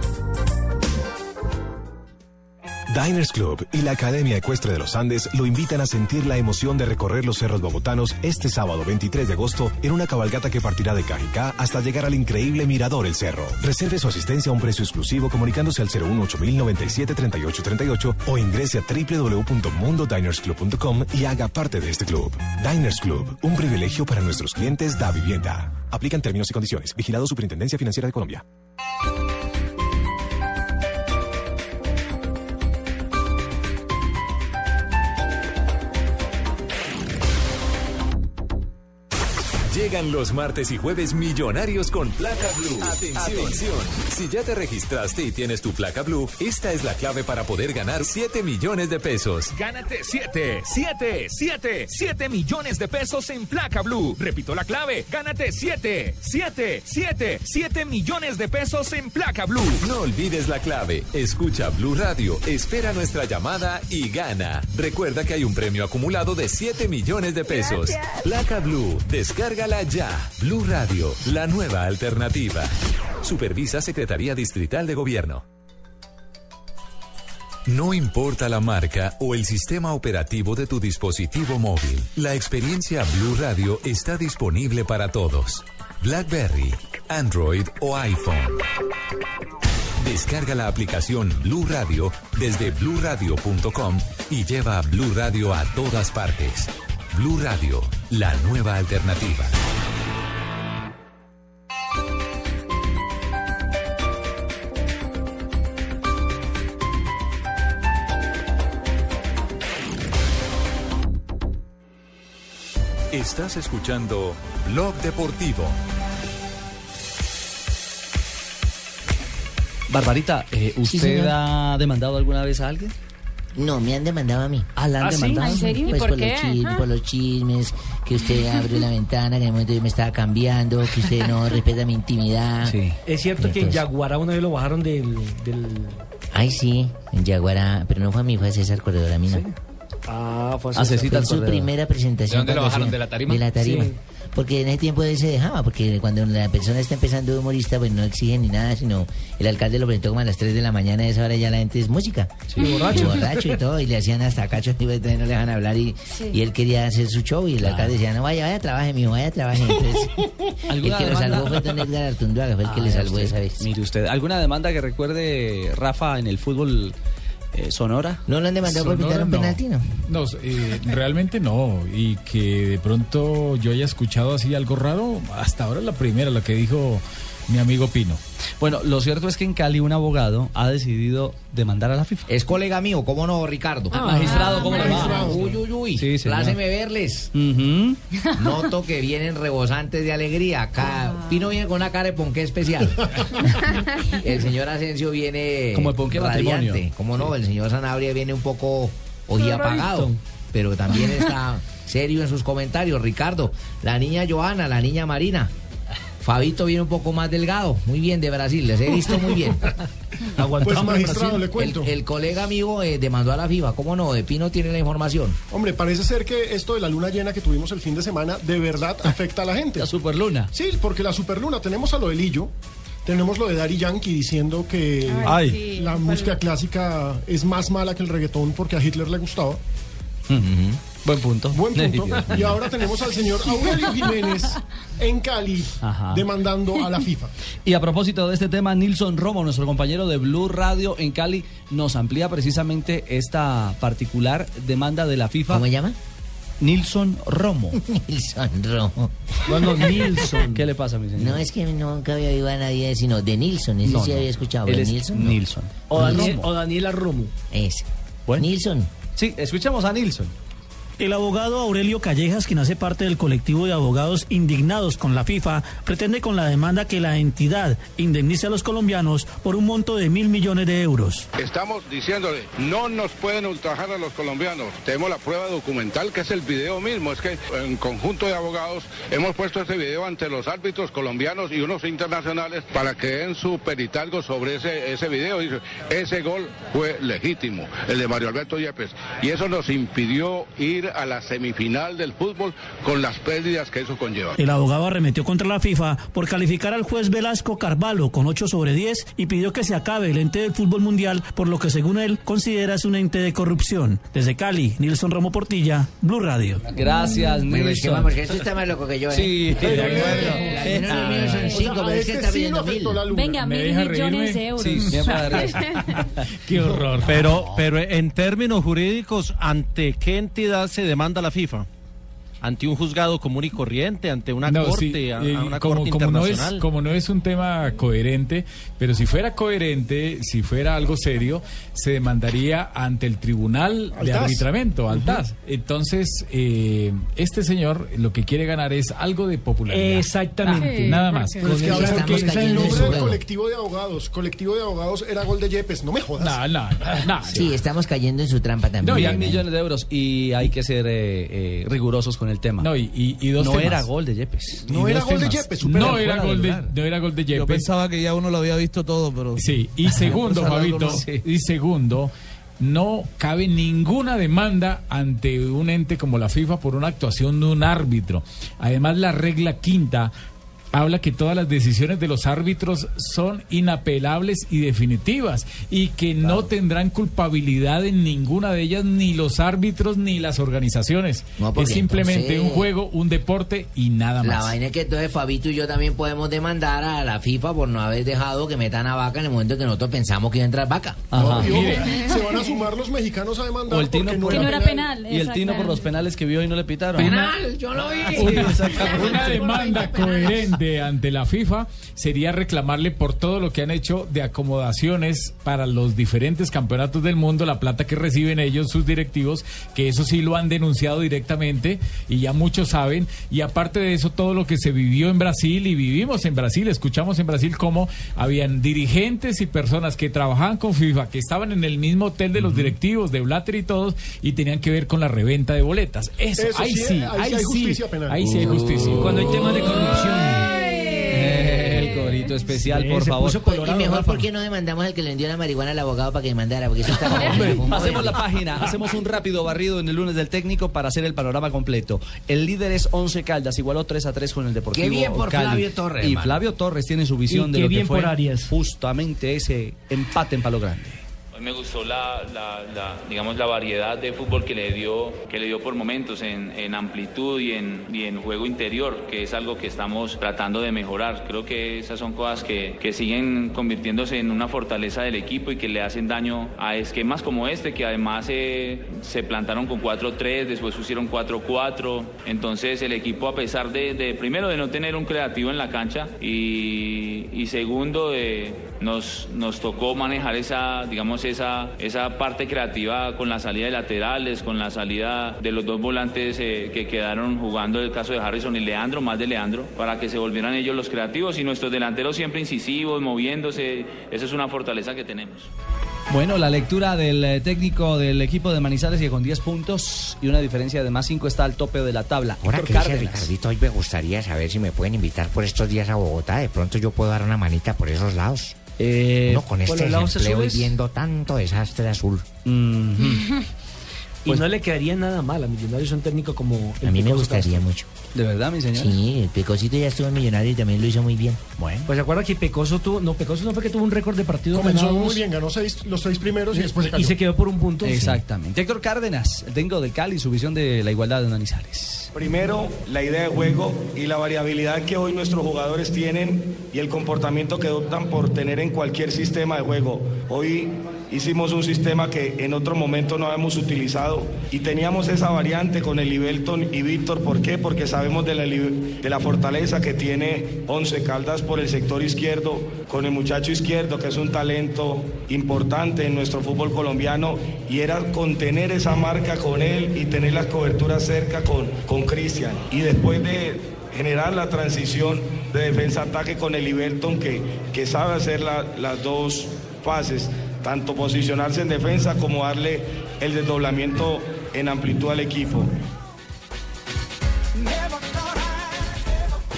Diners Club y la Academia Ecuestre de los Andes lo invitan a sentir la emoción de recorrer los cerros bogotanos este sábado 23 de agosto en una cabalgata que partirá de Cajicá hasta llegar al increíble Mirador El Cerro. Reserve su asistencia a un precio exclusivo comunicándose al 018-097-3838 o ingrese a www.mundodinersclub.com y haga parte de este club. Diners Club, un privilegio para nuestros clientes da vivienda. Aplican términos y condiciones. Vigilado Superintendencia Financiera de Colombia. Llegan los martes y jueves millonarios con placa blue. Atención. Si ya te registraste y tienes tu placa blue, esta es la clave para poder ganar 7 millones de pesos. Gánate 7, 7, 7, 7 millones de pesos en placa blue. Repito la clave. Gánate 7, 7, 7, 7 millones de pesos en placa blue. No olvides la clave. Escucha Blue Radio, espera nuestra llamada y gana. Recuerda que hay un premio acumulado de 7 millones de pesos. Placa Blue, descárgala ya. Blue Radio, la nueva alternativa. Supervisa Secretaría Distrital de Gobierno. No importa la marca o el sistema operativo de tu dispositivo móvil, la experiencia Blue Radio está disponible para todos. BlackBerry, Android o iPhone. Descarga la aplicación Blue Radio desde bluradio.com y lleva a Blue Radio a todas partes. Blue Radio, la nueva alternativa. Estás escuchando Blog Deportivo. Barbarita, eh, ¿usted ha demandado alguna vez a alguien? No, me han demandado a mí. Ah, ¿la han ¿Ah, sí? demandado? Pues ¿En serio? ¿Y Pues por por, qué? los chismes, por los chismes, que usted abrió la ventana, que en el momento yo me estaba cambiando, que usted no respeta mi intimidad. Es cierto que en Yaguará una vez lo bajaron del... del... Ay, sí, en Yaguará, pero no fue a mí, fue a César Corredor, a mí no. Ah, fue Fue su primera presentación. ¿De dónde lo bajaron? hacía- ¿De la tarima? De la tarima. Sí. Porque en ese tiempo él se dejaba, porque cuando la persona está empezando de humorista, pues no exigen ni nada, sino el alcalde lo presentó como a las 3 de la mañana, a esa hora ya la gente es música. Sí, borracho. Y borracho y todo, y le hacían hasta cachos, y pues, no le dejan hablar, y, Sí. y él quería hacer su show, y el alcalde decía, no, vaya, vaya, trabaje, mijo, vaya, trabaje. Entonces, el ¿Alguna que lo salvó fue don Edgar Artundúa, que fue el que Ah, le vea salvó usted. esa vez. Mire usted, ¿alguna demanda que recuerde Rafa en el fútbol eh, Sonora? ¿No lo han demandado por Sonora, pitar un no. penalti, no? No, eh, realmente no. Y que de pronto yo haya escuchado así algo raro, hasta ahora la primera, la que dijo mi amigo Pino. Bueno, lo cierto es que en Cali un abogado ha decidido demandar a la FIFA. Es colega mío, ¿cómo no, Ricardo? Ah, magistrado, ¿cómo le va? Uy, uy, uy. Sí. Pláceme verles. Noto que vienen rebosantes de alegría. Acá, Pino viene con una cara de ponqué especial. el señor Asensio viene Como de ponqué radiante. matrimonio. ¿Cómo no? El señor Sanabria viene un poco ojiapagado. Rarito. Pero también está serio en sus comentarios. Ricardo, la niña Joana, la niña Marina. Fabito viene un poco más delgado. Muy bien, de Brasil. Les he visto muy bien. Pues, magistrado, le cuento. El, el colega amigo eh, demandó a la FIFA. ¿Cómo no? De Pino tiene la información. Hombre, parece ser que esto de la luna llena que tuvimos el fin de semana de verdad afecta a la gente. La superluna. Sí, porque la superluna, tenemos a lo de Lillo, tenemos lo de Daddy Yankee diciendo que Ay, sí, la música clásica es más mala que el reggaetón porque a Hitler le gustaba. Buen punto. Buen punto. Y ahora tenemos al señor Aurelio Jiménez en Cali Ajá. demandando a la FIFA. Y a propósito de este tema, Nilson Romo, nuestro compañero de Blue Radio en Cali, nos amplía precisamente esta particular demanda de la FIFA. ¿Cómo se llama? Nilson Romo. Nilson Romo. No, no, Nilson. ¿Qué le pasa, mi señor? No, es que nunca había oído a nadie sino de Nilson. Ese No, sí no. había escuchado. Él ¿De es Nilson? no. Nilson. O, Daniel- o Daniela Romo. Es. Nilson. Sí, escuchamos a Nilson. El abogado Aurelio Callejas, quien hace parte del colectivo de abogados indignados con la FIFA, pretende con la demanda que la entidad indemnice a los colombianos por un monto de mil millones de euros. Estamos diciéndole, no nos pueden ultrajar a los colombianos. Tenemos la prueba documental que es el video mismo. Es que en conjunto de abogados hemos puesto este video ante los árbitros colombianos y unos internacionales para que den su peritalgo sobre ese, ese video. Dice, ese gol fue legítimo, el de Mario Alberto Yepes. Y eso nos impidió ir a la semifinal del fútbol con las pérdidas que eso conlleva. El abogado arremetió contra la FIFA por calificar al juez Velasco Carvalho con 8 sobre 10 y pidió que se acabe el ente del fútbol mundial por lo que según él considera es un ente de corrupción. Desde Cali, Nilson Ramo Portilla, Blue Radio. Gracias, que vamos, que esto está más loco que yo, ¿eh? Sí, de de acuerdo. Son cinco, pero es que está pidiendo mil. Venga, mil millones de euros. Sí. Qué horror. Pero, pero en términos jurídicos, ¿ante qué entidad se demanda la FIFA? ¿Ante un juzgado común y corriente? ¿Ante una No, corte? sí, a, a eh, una como, corte como no es, internacional? como no es un tema coherente, pero si fuera coherente, si fuera algo serio, se demandaría ante el Tribunal Al de TAS. Arbitramiento, al Ujú. TAS. Entonces, eh, este señor lo que quiere ganar es algo de popularidad. Exactamente. Sí, Nada más. Pero es que ahora porque que- es el nombre del colectivo de abogados. Colectivo de abogados era gol de Yepes. No me jodas. No, no, no. Sí, estamos cayendo en su trampa también. No, y hay ¿eh? millones de euros y hay que ser eh, eh, rigurosos con el tema. No, y, y- y dos no temas. era gol de Yepes. Y dos temas. No era, gol de, no era gol de Yepes. Yo pensaba que ya uno lo había visto todo, pero... Sí, y segundo, Fabito, no. y segundo, no cabe ninguna demanda ante un ente como la FIFA por una actuación de un árbitro. Además, la regla quinta habla que todas las decisiones de los árbitros son inapelables y definitivas y que no tendrán culpabilidad en ninguna de ellas ni los árbitros ni las organizaciones. No, es simplemente entonces- un juego, un deporte y nada La más. vaina es que entonces Fabito y yo también podemos demandar a la FIFA por no haber dejado que metan a Vaca en el momento en que nosotros pensamos que iba a entrar Vaca. No, se van a sumar los mexicanos a demandar O el Tino porque no, no era penal. penal. Y el Tino por los penales que vio y no le pitaron. ¡Penal! ¡Yo lo vi! Una demanda coherente ante la FIFA sería reclamarle por todo lo que han hecho de acomodaciones para los diferentes campeonatos del mundo, la plata que reciben ellos, sus directivos, que eso sí lo han denunciado directamente y ya muchos saben. Y aparte de eso, todo lo que se vivió en Brasil y vivimos en Brasil, escuchamos en Brasil cómo habían dirigentes y personas que trabajaban con FIFA, que estaban en el mismo hotel de los directivos, de Blatter y todos, y tenían que ver con la reventa de boletas. Eso, Eso ahí sí, sí, ahí ahí sí hay sí, justicia penal. ahí sí hay justicia. Cuando hay temas de corrupción. Especial, Sí, por favor. colorado, y mejor. ¿por qué no demandamos al que le vendió la marihuana al abogado para que demandara? Porque eso está verde. la página, hacemos un rápido barrido en el lunes del técnico para hacer el panorama completo. El líder es 11 Caldas, igualó 3 a 3 con el Deportivo Qué bien por Cali. Flavio Torres, Y. Flavio Torres tiene su visión Y de lo que bien fue por Arias. justamente ese empate en Palo Grande. Me gustó la, la- la, digamos, la variedad de fútbol que le dio, que le dio por momentos en, en amplitud y en, y en juego interior, que es algo que estamos tratando de mejorar. Creo que esas son cosas que, que siguen convirtiéndose en una fortaleza del equipo y que le hacen daño a esquemas como este, que además eh, se plantaron con 4-3, después pusieron 4-4. Entonces el equipo, a pesar de, de, primero, de no tener un creativo en la cancha y, y segundo, de, nos, nos tocó manejar esa, digamos, esa, esa parte creativa con la salida de laterales, con la salida de los dos volantes eh, que quedaron jugando el caso de Harrison y Leandro, más de Leandro, para que se volvieran ellos los creativos y nuestros delanteros siempre incisivos, moviéndose. Esa es una fortaleza que tenemos. Bueno, la lectura del eh, técnico del equipo de Manizales que con 10 puntos y una diferencia de más 5 está al tope de la tabla. Ahora Héctor que dice Cárdenas. Ricardito, hoy me gustaría saber si me pueden invitar por estos días a Bogotá. De pronto yo puedo dar una manita por esos lados. Eh, Uno con ¿por este lados desempleo y viendo tanto desastre azul. Y no le quedaría nada mal a Millonarios un técnico como el A mí me gustaría Castro. mucho. ¿De verdad, mi señor? Sí, el Pecosito ya estuvo en Millonario y también lo hizo muy bien. Bueno. Pues se acuerda que Pecoso tuvo, no, Pecoso no fue que tuvo un récord de partidos Comenzó ganados muy bien, ganó seis, los seis primeros y después se cayó. y se quedó por un punto. Exactamente. Héctor Cárdenas, el técnico del Cali, su visión de la igualdad de Manizales. Primero, la idea de juego y la variabilidad que hoy nuestros jugadores tienen y el comportamiento que adoptan por tener en cualquier sistema de juego. Hoy hicimos un sistema que en otro momento no habíamos utilizado y teníamos esa variante con el Ibelton y Víctor. ¿Por qué? Porque sabemos de la, de la fortaleza que tiene Once Caldas por el sector izquierdo, con el muchacho izquierdo que es un talento importante en nuestro fútbol colombiano y era contener esa marca con él y tener las coberturas cerca con Cristian. Y después de generar la transición de defensa-ataque con el Iberton que, que sabe hacer la- las dos fases, tanto posicionarse en defensa como darle el desdoblamiento en amplitud al equipo.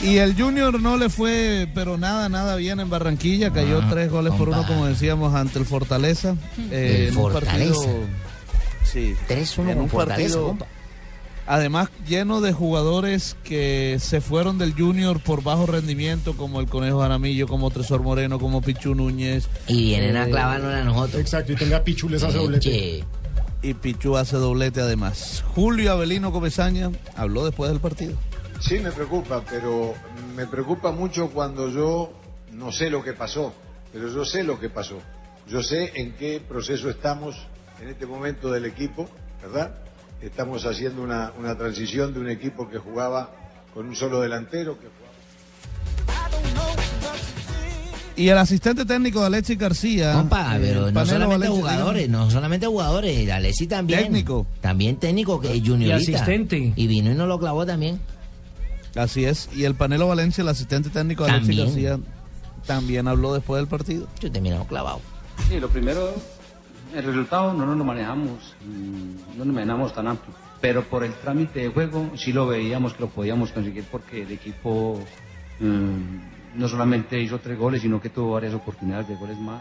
Y el Junior no le fue, pero nada, nada bien en Barranquilla. Cayó Ah, tres goles por uno, como decíamos, ante el Fortaleza. El en un Fortaleza. partido- Sí. 3-1 en un Fortaleza, partido. compa. Además, lleno de jugadores que se fueron del Junior por bajo rendimiento, como el Conejo Jaramillo, como Tresor Moreno, como Pichu Núñez. Y vienen a Eh, clavarnos a nosotros. Exacto, y tenga Pichu les hace doblete. Y Pichu hace doblete además. Julio Avelino Comesaña habló después del partido. Sí, me preocupa, pero me preocupa mucho cuando yo no sé lo que pasó, pero yo sé lo que pasó. Yo sé en qué proceso estamos en este momento del equipo, ¿verdad? Estamos haciendo una, una transición de un equipo que jugaba con un solo delantero, que Y el asistente técnico de Alexis García. Compa, eh, pero no solamente jugadores, no solamente jugadores, Alessi también. Técnico. También técnico, que juniorita. asistente. Y vino y nos lo clavó también. Así es. Y el Panelo Valencia, el asistente técnico de Alexis. García, también habló después del partido. Yo terminamos clavado. Sí, lo primero, el resultado no nos lo manejamos, mm, no nos manejamos tan amplio, pero por el trámite de juego sí lo veíamos que lo podíamos conseguir porque el equipo mm, no solamente hizo tres goles, sino que tuvo varias oportunidades de goles más.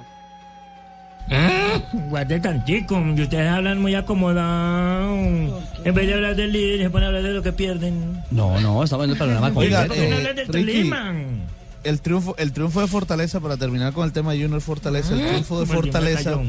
guarde tantico, y ustedes hablan muy acomodados. En vez de hablar del líder, se ponen a hablar de lo que pierden. No, no, estamos en el panorama Oiga, ¿Por qué no eh, hablan del Ricky, Tolima? el triunfo, el triunfo de Fortaleza, para terminar con el tema de Junior Fortaleza, el Ah, triunfo de Fortaleza.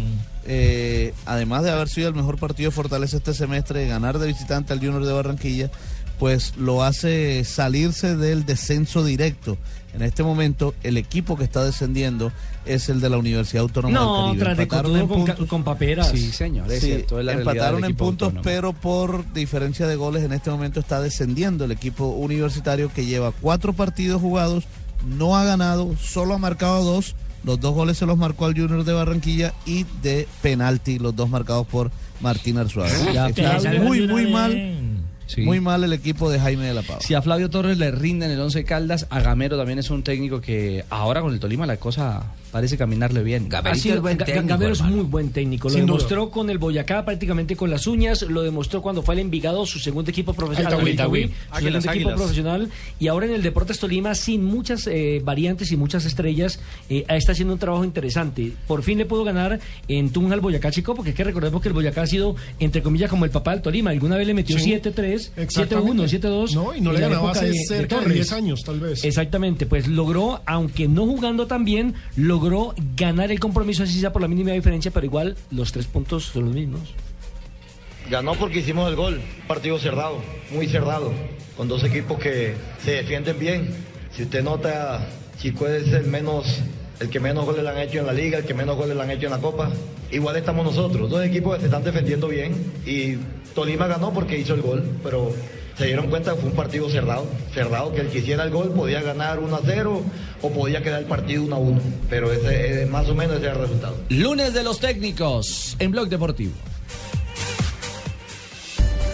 Eh, además de haber sido el mejor partido de Fortaleza este semestre, ganar de visitante al Junior de Barranquilla, pues lo hace salirse del descenso directo. En este momento, el equipo que está descendiendo es el de la Universidad Autónoma No, del Caribe. Empataron en con, puntos. con paperas. Sí, señor, es Sí, cierto, es la realidad empataron en puntos, autónomo. pero por diferencia de goles en este momento está descendiendo el equipo universitario que lleva cuatro partidos jugados, no ha ganado, solo ha marcado dos. Los dos goles se los marcó al Junior de Barranquilla y de penalti, los dos marcados por Martín Arzuaga. Está muy, muy mal, Sí. muy mal el equipo de Jaime de la Pava. Si a Flavio Torres le rinden el 11 Caldas, a Gamero también es un técnico que ahora con el Tolima la cosa parece caminarle bien. Ha sido- Ga- Ga- Gamero es muy buen técnico. Lo Sin duda. demostró con el Boyacá prácticamente con las uñas. Lo demostró cuando fue al Envigado, su segundo equipo profesional. Al Itagüí. al Itagüí, Itagüí. su Águilas, segundo equipo Águilas. profesional. Y ahora en el Deportes Tolima, sin muchas eh, variantes y muchas estrellas, eh, está haciendo un trabajo interesante. Por fin le pudo ganar en Tunja al Boyacá Chico, porque es que recordemos que el Boyacá ha sido, entre comillas, como el papá del Tolima. Alguna vez le metió Sí, 7-3, exactamente. 7-1, 7-2. No, y no le ganaba hace de- cerca de Torres. 10 años, tal vez. Exactamente, pues logró, aunque no jugando tan bien, logró ganar el compromiso, así sea por la mínima diferencia, pero igual los tres puntos son los mismos. Ganó porque hicimos el gol. Partido cerrado, muy cerrado, con dos equipos que se defienden bien. Si usted nota, Chico es el menos, el que menos goles le han hecho en la liga, el que menos goles le han hecho en la Copa. Igual estamos nosotros, dos equipos que se están defendiendo bien y Tolima ganó porque hizo el gol, pero se dieron cuenta que fue un partido cerrado, cerrado, que el que hiciera el gol podía ganar 1 a 0 o podía quedar el partido 1 a 1, pero ese, eh, más o menos ese era el resultado. Lunes de los técnicos en Blog Deportivo.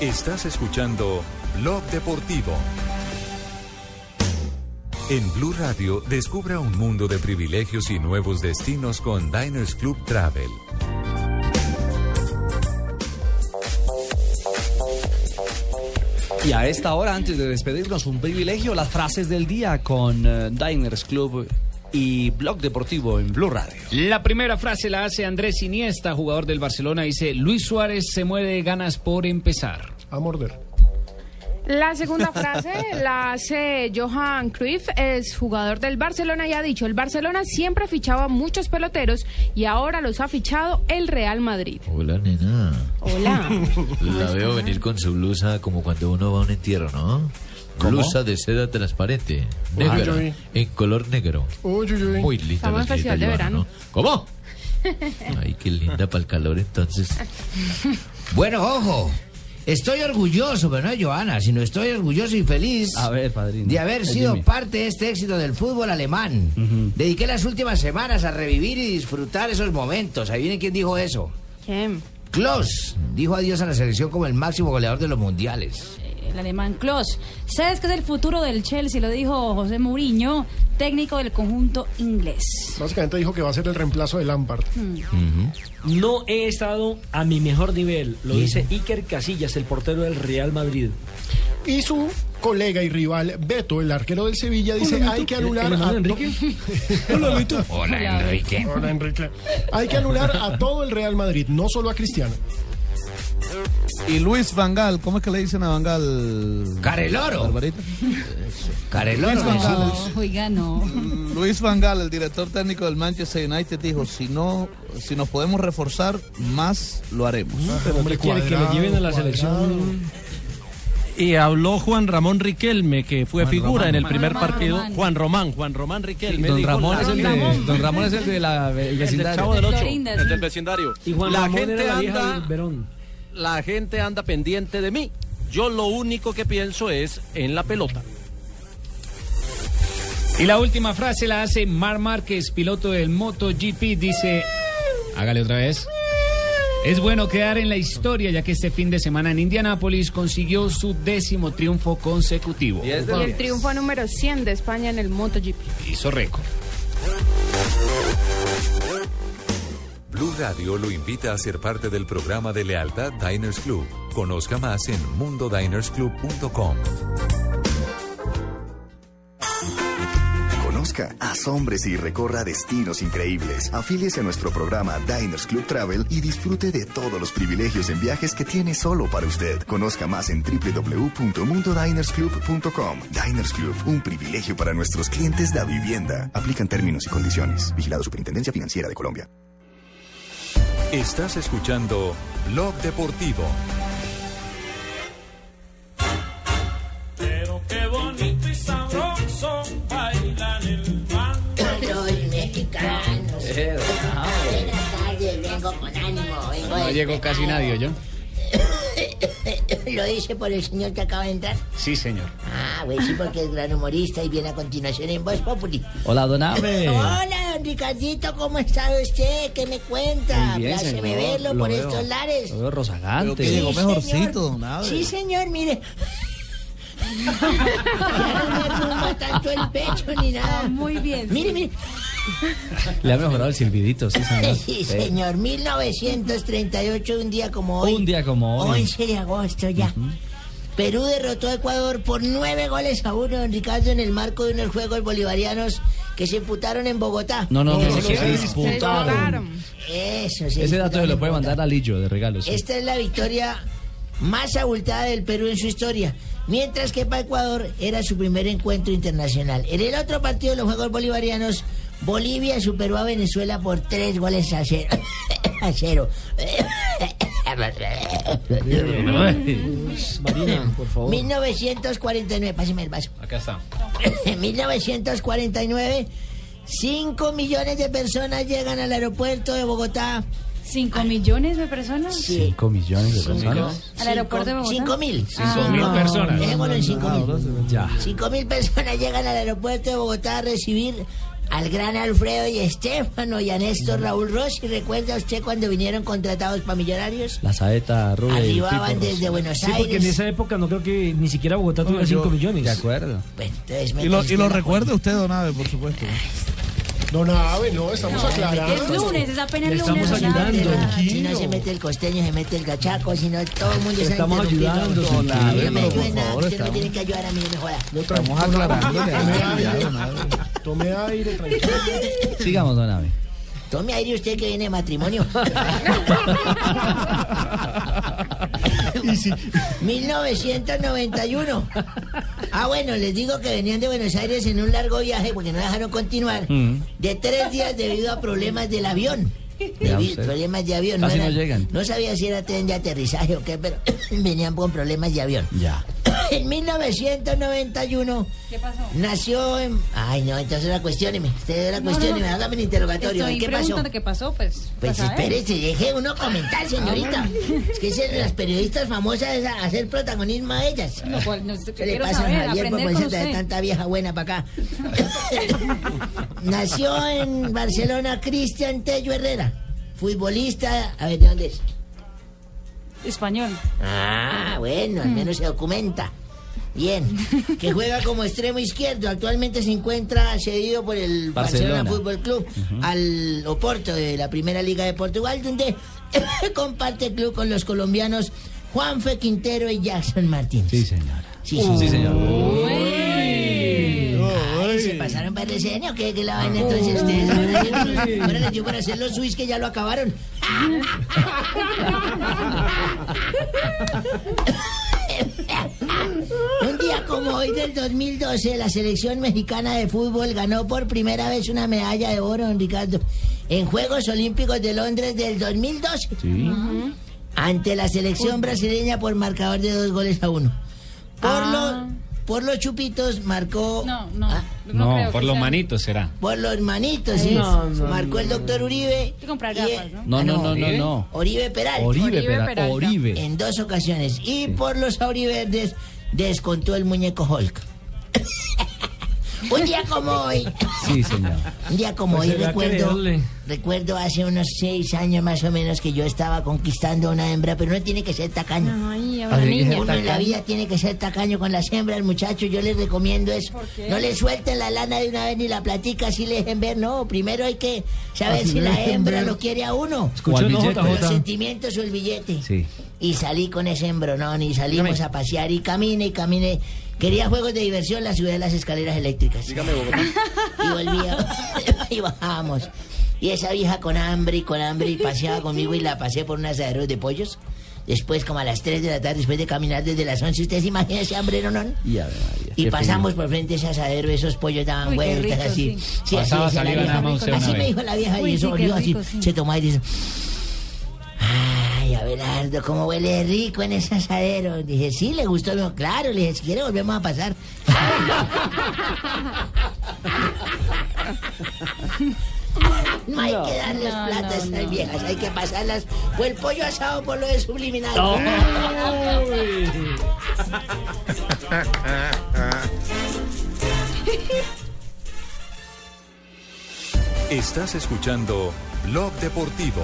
Estás escuchando Blog Deportivo. En Blue Radio, descubra un mundo de privilegios y nuevos destinos con Diners Club Travel. Y a esta hora, antes de despedirnos, un privilegio, las frases del día con eh, Diners Club y Blog Deportivo en Blue Radio. La primera frase la hace Andrés Iniesta, jugador del Barcelona. Dice, Luis Suárez se muere de ganas por empezar. A morder. La segunda frase la hace Johan Cruyff, es jugador del Barcelona y ha dicho, el Barcelona siempre fichaba muchos peloteros y ahora los ha fichado el Real Madrid. Hola, nena. Hola. La veo venir con su blusa como cuando uno va a un entierro, ¿no? ¿Cómo? Blusa de seda transparente, Uy, negra, uy. en color negro. Uy, uy, uy. Muy linda Estamos en festival de Joana, verano. ¿no? ¿Cómo? Ay, qué linda para el calor entonces. Bueno, ojo. Estoy orgulloso, pero no es Joana, sino estoy orgulloso y feliz A ver, padrino. de haber sido Jimmy. parte de este éxito del fútbol alemán. Dediqué las últimas semanas a revivir y disfrutar esos momentos. ¿Ahí viene quién dijo eso? ¿Quién? Klaus dijo adiós a la selección como el máximo goleador de los mundiales. El alemán Klos. ¿Sabes qué es el futuro del Chelsea? Lo dijo José Mourinho, técnico del conjunto inglés. Básicamente dijo que va a ser el reemplazo de Lampard. No he estado a mi mejor nivel, lo dice Iker Casillas, el portero del Real Madrid. Y su colega y rival Beto, el arquero del Sevilla, dice Hola, hay que anular ¿El- el a Enrique? Hola, Enrique. Hola, Enrique. Hay que anular a todo el Real Madrid, no solo a Cristiano. Y Luis Vangal, ¿cómo es que le dicen a Vangal? Careloro. Barbarita. Careloro. Luis. No, oiga, no. Luis Van Gaal, el director técnico del Manchester United, dijo, si no, si nos podemos reforzar, más lo haremos. Pero ¿qué quiere que lo lleven a la selección? Y habló Juan Ramón Riquelme, que fue Juan figura Román. en el primer Román. partido. Juan Román, Juan Román Riquelme. Don dijo, Ramón la- es el de- Don Ramón es el de la el El del vecindario. Chavo del Ocho, Florinda, el del vecindario. Y Juan la Ramón gente era la vieja anda, del Verón. La gente anda pendiente de mí. Yo lo único que pienso es en la pelota. Y la última frase la hace Mar Márquez, piloto del MotoGP. Dice, hágale otra vez. Es bueno quedar en la historia ya que este fin de semana en Indianápolis consiguió su décimo triunfo consecutivo. Y el triunfo número 100 de España en el MotoGP. Hizo récord. Blue Radio lo invita a ser parte del programa de lealtad Diners Club. Conozca más en mundodinersclub.com. Conozca asómbrese y recorra destinos increíbles. Afíliese a nuestro programa Diners Club Travel y disfrute de todos los privilegios en viajes que tiene solo para usted. Conozca más en www.mundodinersclub.com. Diners Club, un privilegio para nuestros clientes de vivienda. Aplican términos y condiciones. Vigilado Superintendencia Financiera de Colombia. Estás escuchando Blog Deportivo. Pero qué bonito y sabroso bailan el mango. Los mexicanos. Eh, Buenas tardes, vengo con ánimo. Vengo No llegó casi nadie, yo. ¿Lo dice por el señor que acaba de entrar? Sí, señor. Ah, pues sí, porque es gran humorista y viene a continuación en Voz Populi. Hola, don Abe. Hola, don Ricardito, ¿cómo está usted? ¿Qué me cuenta? Bien, Pláceme señor. verlo Lo por veo. estos lares. Lo veo rozagante. Sí, Llegó señor. mejorcito, Abe. Sí, señor, mire. ya no me tanto el pecho ni nada. Muy bien. Mire, mire. Le ha mejorado el silbidito, sí, señor. Sí, señor. 1938, un día como hoy. Un día como hoy. 11 de agosto ya. Perú derrotó a Ecuador por nueve goles a uno, don Ricardo, en el marco de unos Juegos Bolivarianos que se imputaron en Bogotá. No, no, no, Que se disputaron. Eso, se Ese dato se lo puede mandar a Lillo de regalo. sí. Esta es la victoria más abultada del Perú en su historia. Mientras que para Ecuador era su primer encuentro internacional. En el otro partido de los Juegos Bolivarianos, Bolivia superó a Venezuela por tres goles a cero. a cero. Marina, por favor. 1949, páseme el vaso. Acá está. En 1949, 5 millones de personas llegan al aeropuerto de Bogotá. ¿Cinco millones de personas? Sí. Cinco millones de Cinco. personas. ¿Al aeropuerto de Bogotá? 5 mil. Cinco mil personas. Dejémoslo en 5 mil. Ya. 5 mil personas llegan al aeropuerto de Bogotá a recibir al gran Alfredo y Estefano y a Néstor Raúl Rossi. ¿Recuerda usted cuando vinieron contratados para Millonarios? La saeta el Arribaban desde Buenos Sí, porque en Aires. esa época no creo que ni siquiera Bogotá tuviera 5 millones. De acuerdo. Bueno, entonces me Y lo, y recuerda usted, don Abe, por supuesto. Don Abe, no, estamos aclarando. Es lunes, es apenas lunes. estamos ayudando. Si no se mete el costeño, se mete el gachaco, si no todo el mundo se Estamos ayudando, No don Abe, me ayuden nada, usted no tiene que ayudar a mí, no me joda. Estamos aclarándole. Tome aire, tranquilo. Sigamos, don Abe. Tome aire usted que viene de matrimonio. 1991. Ah, bueno, les digo que venían de Buenos Aires en un largo viaje porque no dejaron continuar. Mm. De tres días debido a problemas del avión. Problemas de avión. Casi no eran- llegan. no sabía si era tren de aterrizaje o qué, pero venían con problemas de avión. Ya. En 1991 ¿Qué pasó? nació en... Ay, no, entonces la cuestióneme. Usted la No, cuestióneme, no, no. hágame el interrogatorio. Estoy ¿Qué pasó? qué pasó, pues. Pues espérese, deje uno comentar, señorita. Es que ser las periodistas famosas es a- hacer protagonismo a ellas. No, pues, no ¿Qué le pasa saber, a Javier por de tanta vieja buena para acá? Nació en Barcelona Cristian Tello Herrera, futbolista, a ver, ¿de dónde es? Español. Ah, bueno, al menos se documenta. Bien, que juega como extremo izquierdo. Actualmente se encuentra cedido por el Barcelona, Barcelona. Fútbol Club al Oporto de la Primera Liga de Portugal, donde comparte club con los colombianos Juanfe Quintero y Jackson Martínez. Sí, señora. Sí, Sí, señor. Ay, ¿Se pasaron para el RCN o qué? ¿Qué la vaina entonces ustedes? Ahora, sí, les dio para hacer los Swiss que ya lo acabaron. Un día como hoy del 2012, la selección mexicana de fútbol ganó por primera vez una medalla de oro, don Ricardo, en Juegos Olímpicos de Londres del 2012. Ante la selección brasileña por marcador de dos goles a uno. Por, Ah. lo- por los chupitos marcó... No, no. Ah, No, creo por los sea. manitos será. por los manitos, sí. No, no, marcó el doctor Uribe. Y- gafas, ¿no? No, Ah, no, no, no, no. Oribe Peralta. Oribe, Oribe Pera- Peralta. Oribe. En dos ocasiones. Y por los auriverdes descontó el muñeco Hulk. Un día como hoy. Sí, señor. Un día como Pues hoy recuerdo, recuerdo hace unos seis años más o menos que yo estaba conquistando a una hembra, pero no tiene que ser tacaño. Ay, a Así una que niña. Uno en la vida tiene que ser tacaño con las hembras, muchachos. Yo les recomiendo eso. ¿Por qué? No le suelten la lana de una vez ni la platica así le dejen ver. No, primero hay que saber Así si la hembra ver. lo quiere a uno. Escuchó, no. Los sentimientos o el billete. Sí. Y salí con ese embronón y salimos a pasear y camine y camine. Quería juegos de diversión, la ciudad de las escaleras eléctricas. Dígame, Bogotá. Y volvía y bajábamos. Y esa vieja con hambre y con hambre y paseaba conmigo y la pasé por unas asaderos de pollos. Después, como a las 3 de la tarde, después de caminar desde las 11, ¿ustedes imaginan ese hambre, no, no? Y, pasamos por frente a ese asadero, esos pollos daban Uy, vueltas rico, así. sí. Sí, así decía la vieja. Así me dijo la vieja Uy, y eso sí, olió así. sí. Se tomó y dice... Ay, Abelardo, cómo huele rico en ese asadero. Dije, sí, le gustó. No, claro, le dije, si quiere volvemos a pasar. No hay que darles No, plata a no, estas no. viejas, hay que pasarlas. Fue el pollo asado por lo de subliminal. Estás escuchando Blog Deportivo.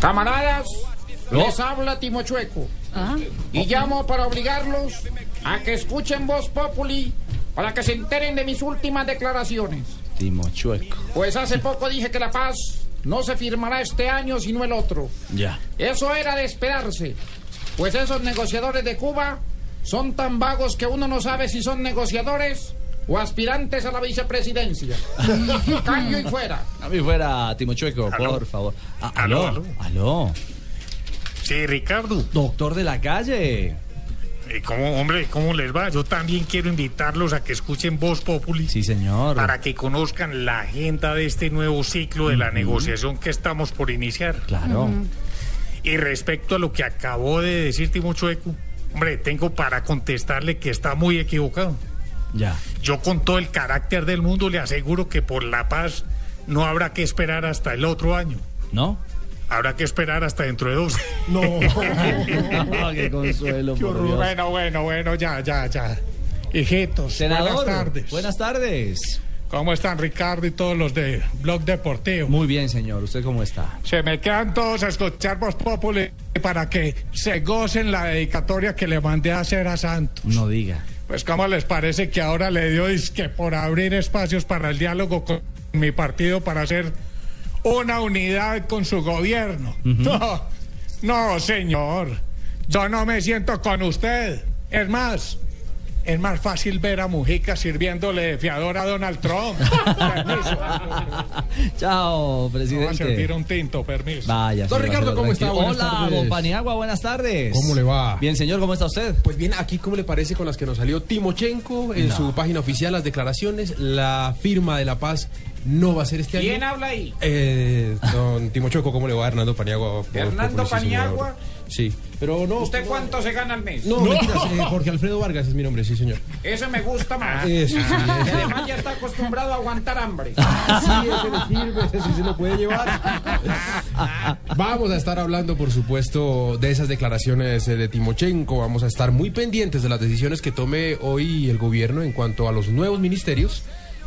Camaradas, les habla Timo Chueco. Ah. Y llamo para obligarlos a que escuchen Voz Populi para que se enteren de mis últimas declaraciones. Timo Chueco. Pues hace poco dije que la paz no se firmará este año sino el otro. Ya. Eso era de esperarse. Pues esos negociadores de Cuba son tan vagos que uno no sabe si son negociadores o aspirantes a la vicepresidencia. Cambio y fuera. A mí fuera Timo Chueco, por favor. Ah, Aló, aló, aló. aló. Sí, Ricardo. Doctor de la calle. Eh, ¿Cómo, hombre, cómo les va? Yo también quiero invitarlos a que escuchen Voz Populi. Sí, señor. Para que conozcan la agenda de este nuevo ciclo de la negociación que estamos por iniciar. Claro. Y respecto a lo que acabó de decir Timo Chueco, hombre, tengo para contestarle que está muy equivocado. Ya. Yo con todo el carácter del mundo le aseguro que por la paz no habrá que esperar hasta el otro año. ¿No? Habrá que esperar hasta dentro de dos. No. Qué consuelo, Qué. Bueno, bueno, bueno, ya, ya, ya. Hijitos, Senador, buenas tardes. Buenas tardes. ¿Cómo están Ricardo y todos los de Blog Deportivo? Muy bien, señor. ¿Usted cómo está? Se me quedan todos a escuchar Voz Populi para que se gocen la dedicatoria que le mandé a hacer a Santos. No diga. Pues cómo les parece que ahora le dio disque por abrir espacios para el diálogo con mi partido para hacer una unidad con su gobierno. No, no, señor. Yo no me siento con usted. Es más, es más fácil ver a Mujica sirviéndole de fiador a Donald Trump. Permiso. Chao, Me va a servir presidente. un tinto, permiso. Vaya. Don señor, Ricardo, tranquilo. ¿cómo está? Buenas Hola, tardes. don Paniagua, buenas tardes. ¿Cómo le va? Bien, señor, ¿cómo está usted? Pues bien, aquí cómo le parece con las que nos salió Timochenko en No. su página oficial las declaraciones, la firma de la paz no va a ser este ¿Quién año. habla ahí? Eh, don Timochenko, ¿cómo le va Hernando Paniagua? ¿Hernando sí, señor. Sí, pero no. ¿Usted cuánto se gana al mes? No, mentiras, eh, Jorge Alfredo Vargas es mi nombre, sí, señor. Ese me gusta más. Eso, sí, Y eso. además ya está acostumbrado a aguantar hambre. Sí, ese le sirve, ese sí se lo puede llevar. Vamos a estar hablando, por supuesto, de esas declaraciones eh, de Timochenko. Vamos a estar muy pendientes de las decisiones que tome hoy el gobierno en cuanto a los nuevos ministerios.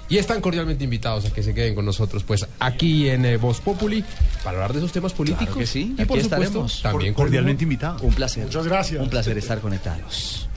Y están cordialmente invitados a que se queden con nosotros, pues aquí en eh, Voz Populi, para hablar de esos temas políticos. Claro que sí, Y por aquí supuesto, estaremos. también con Cordialmente humor. invitado. Un placer. Muchas gracias. Un placer estar conectados.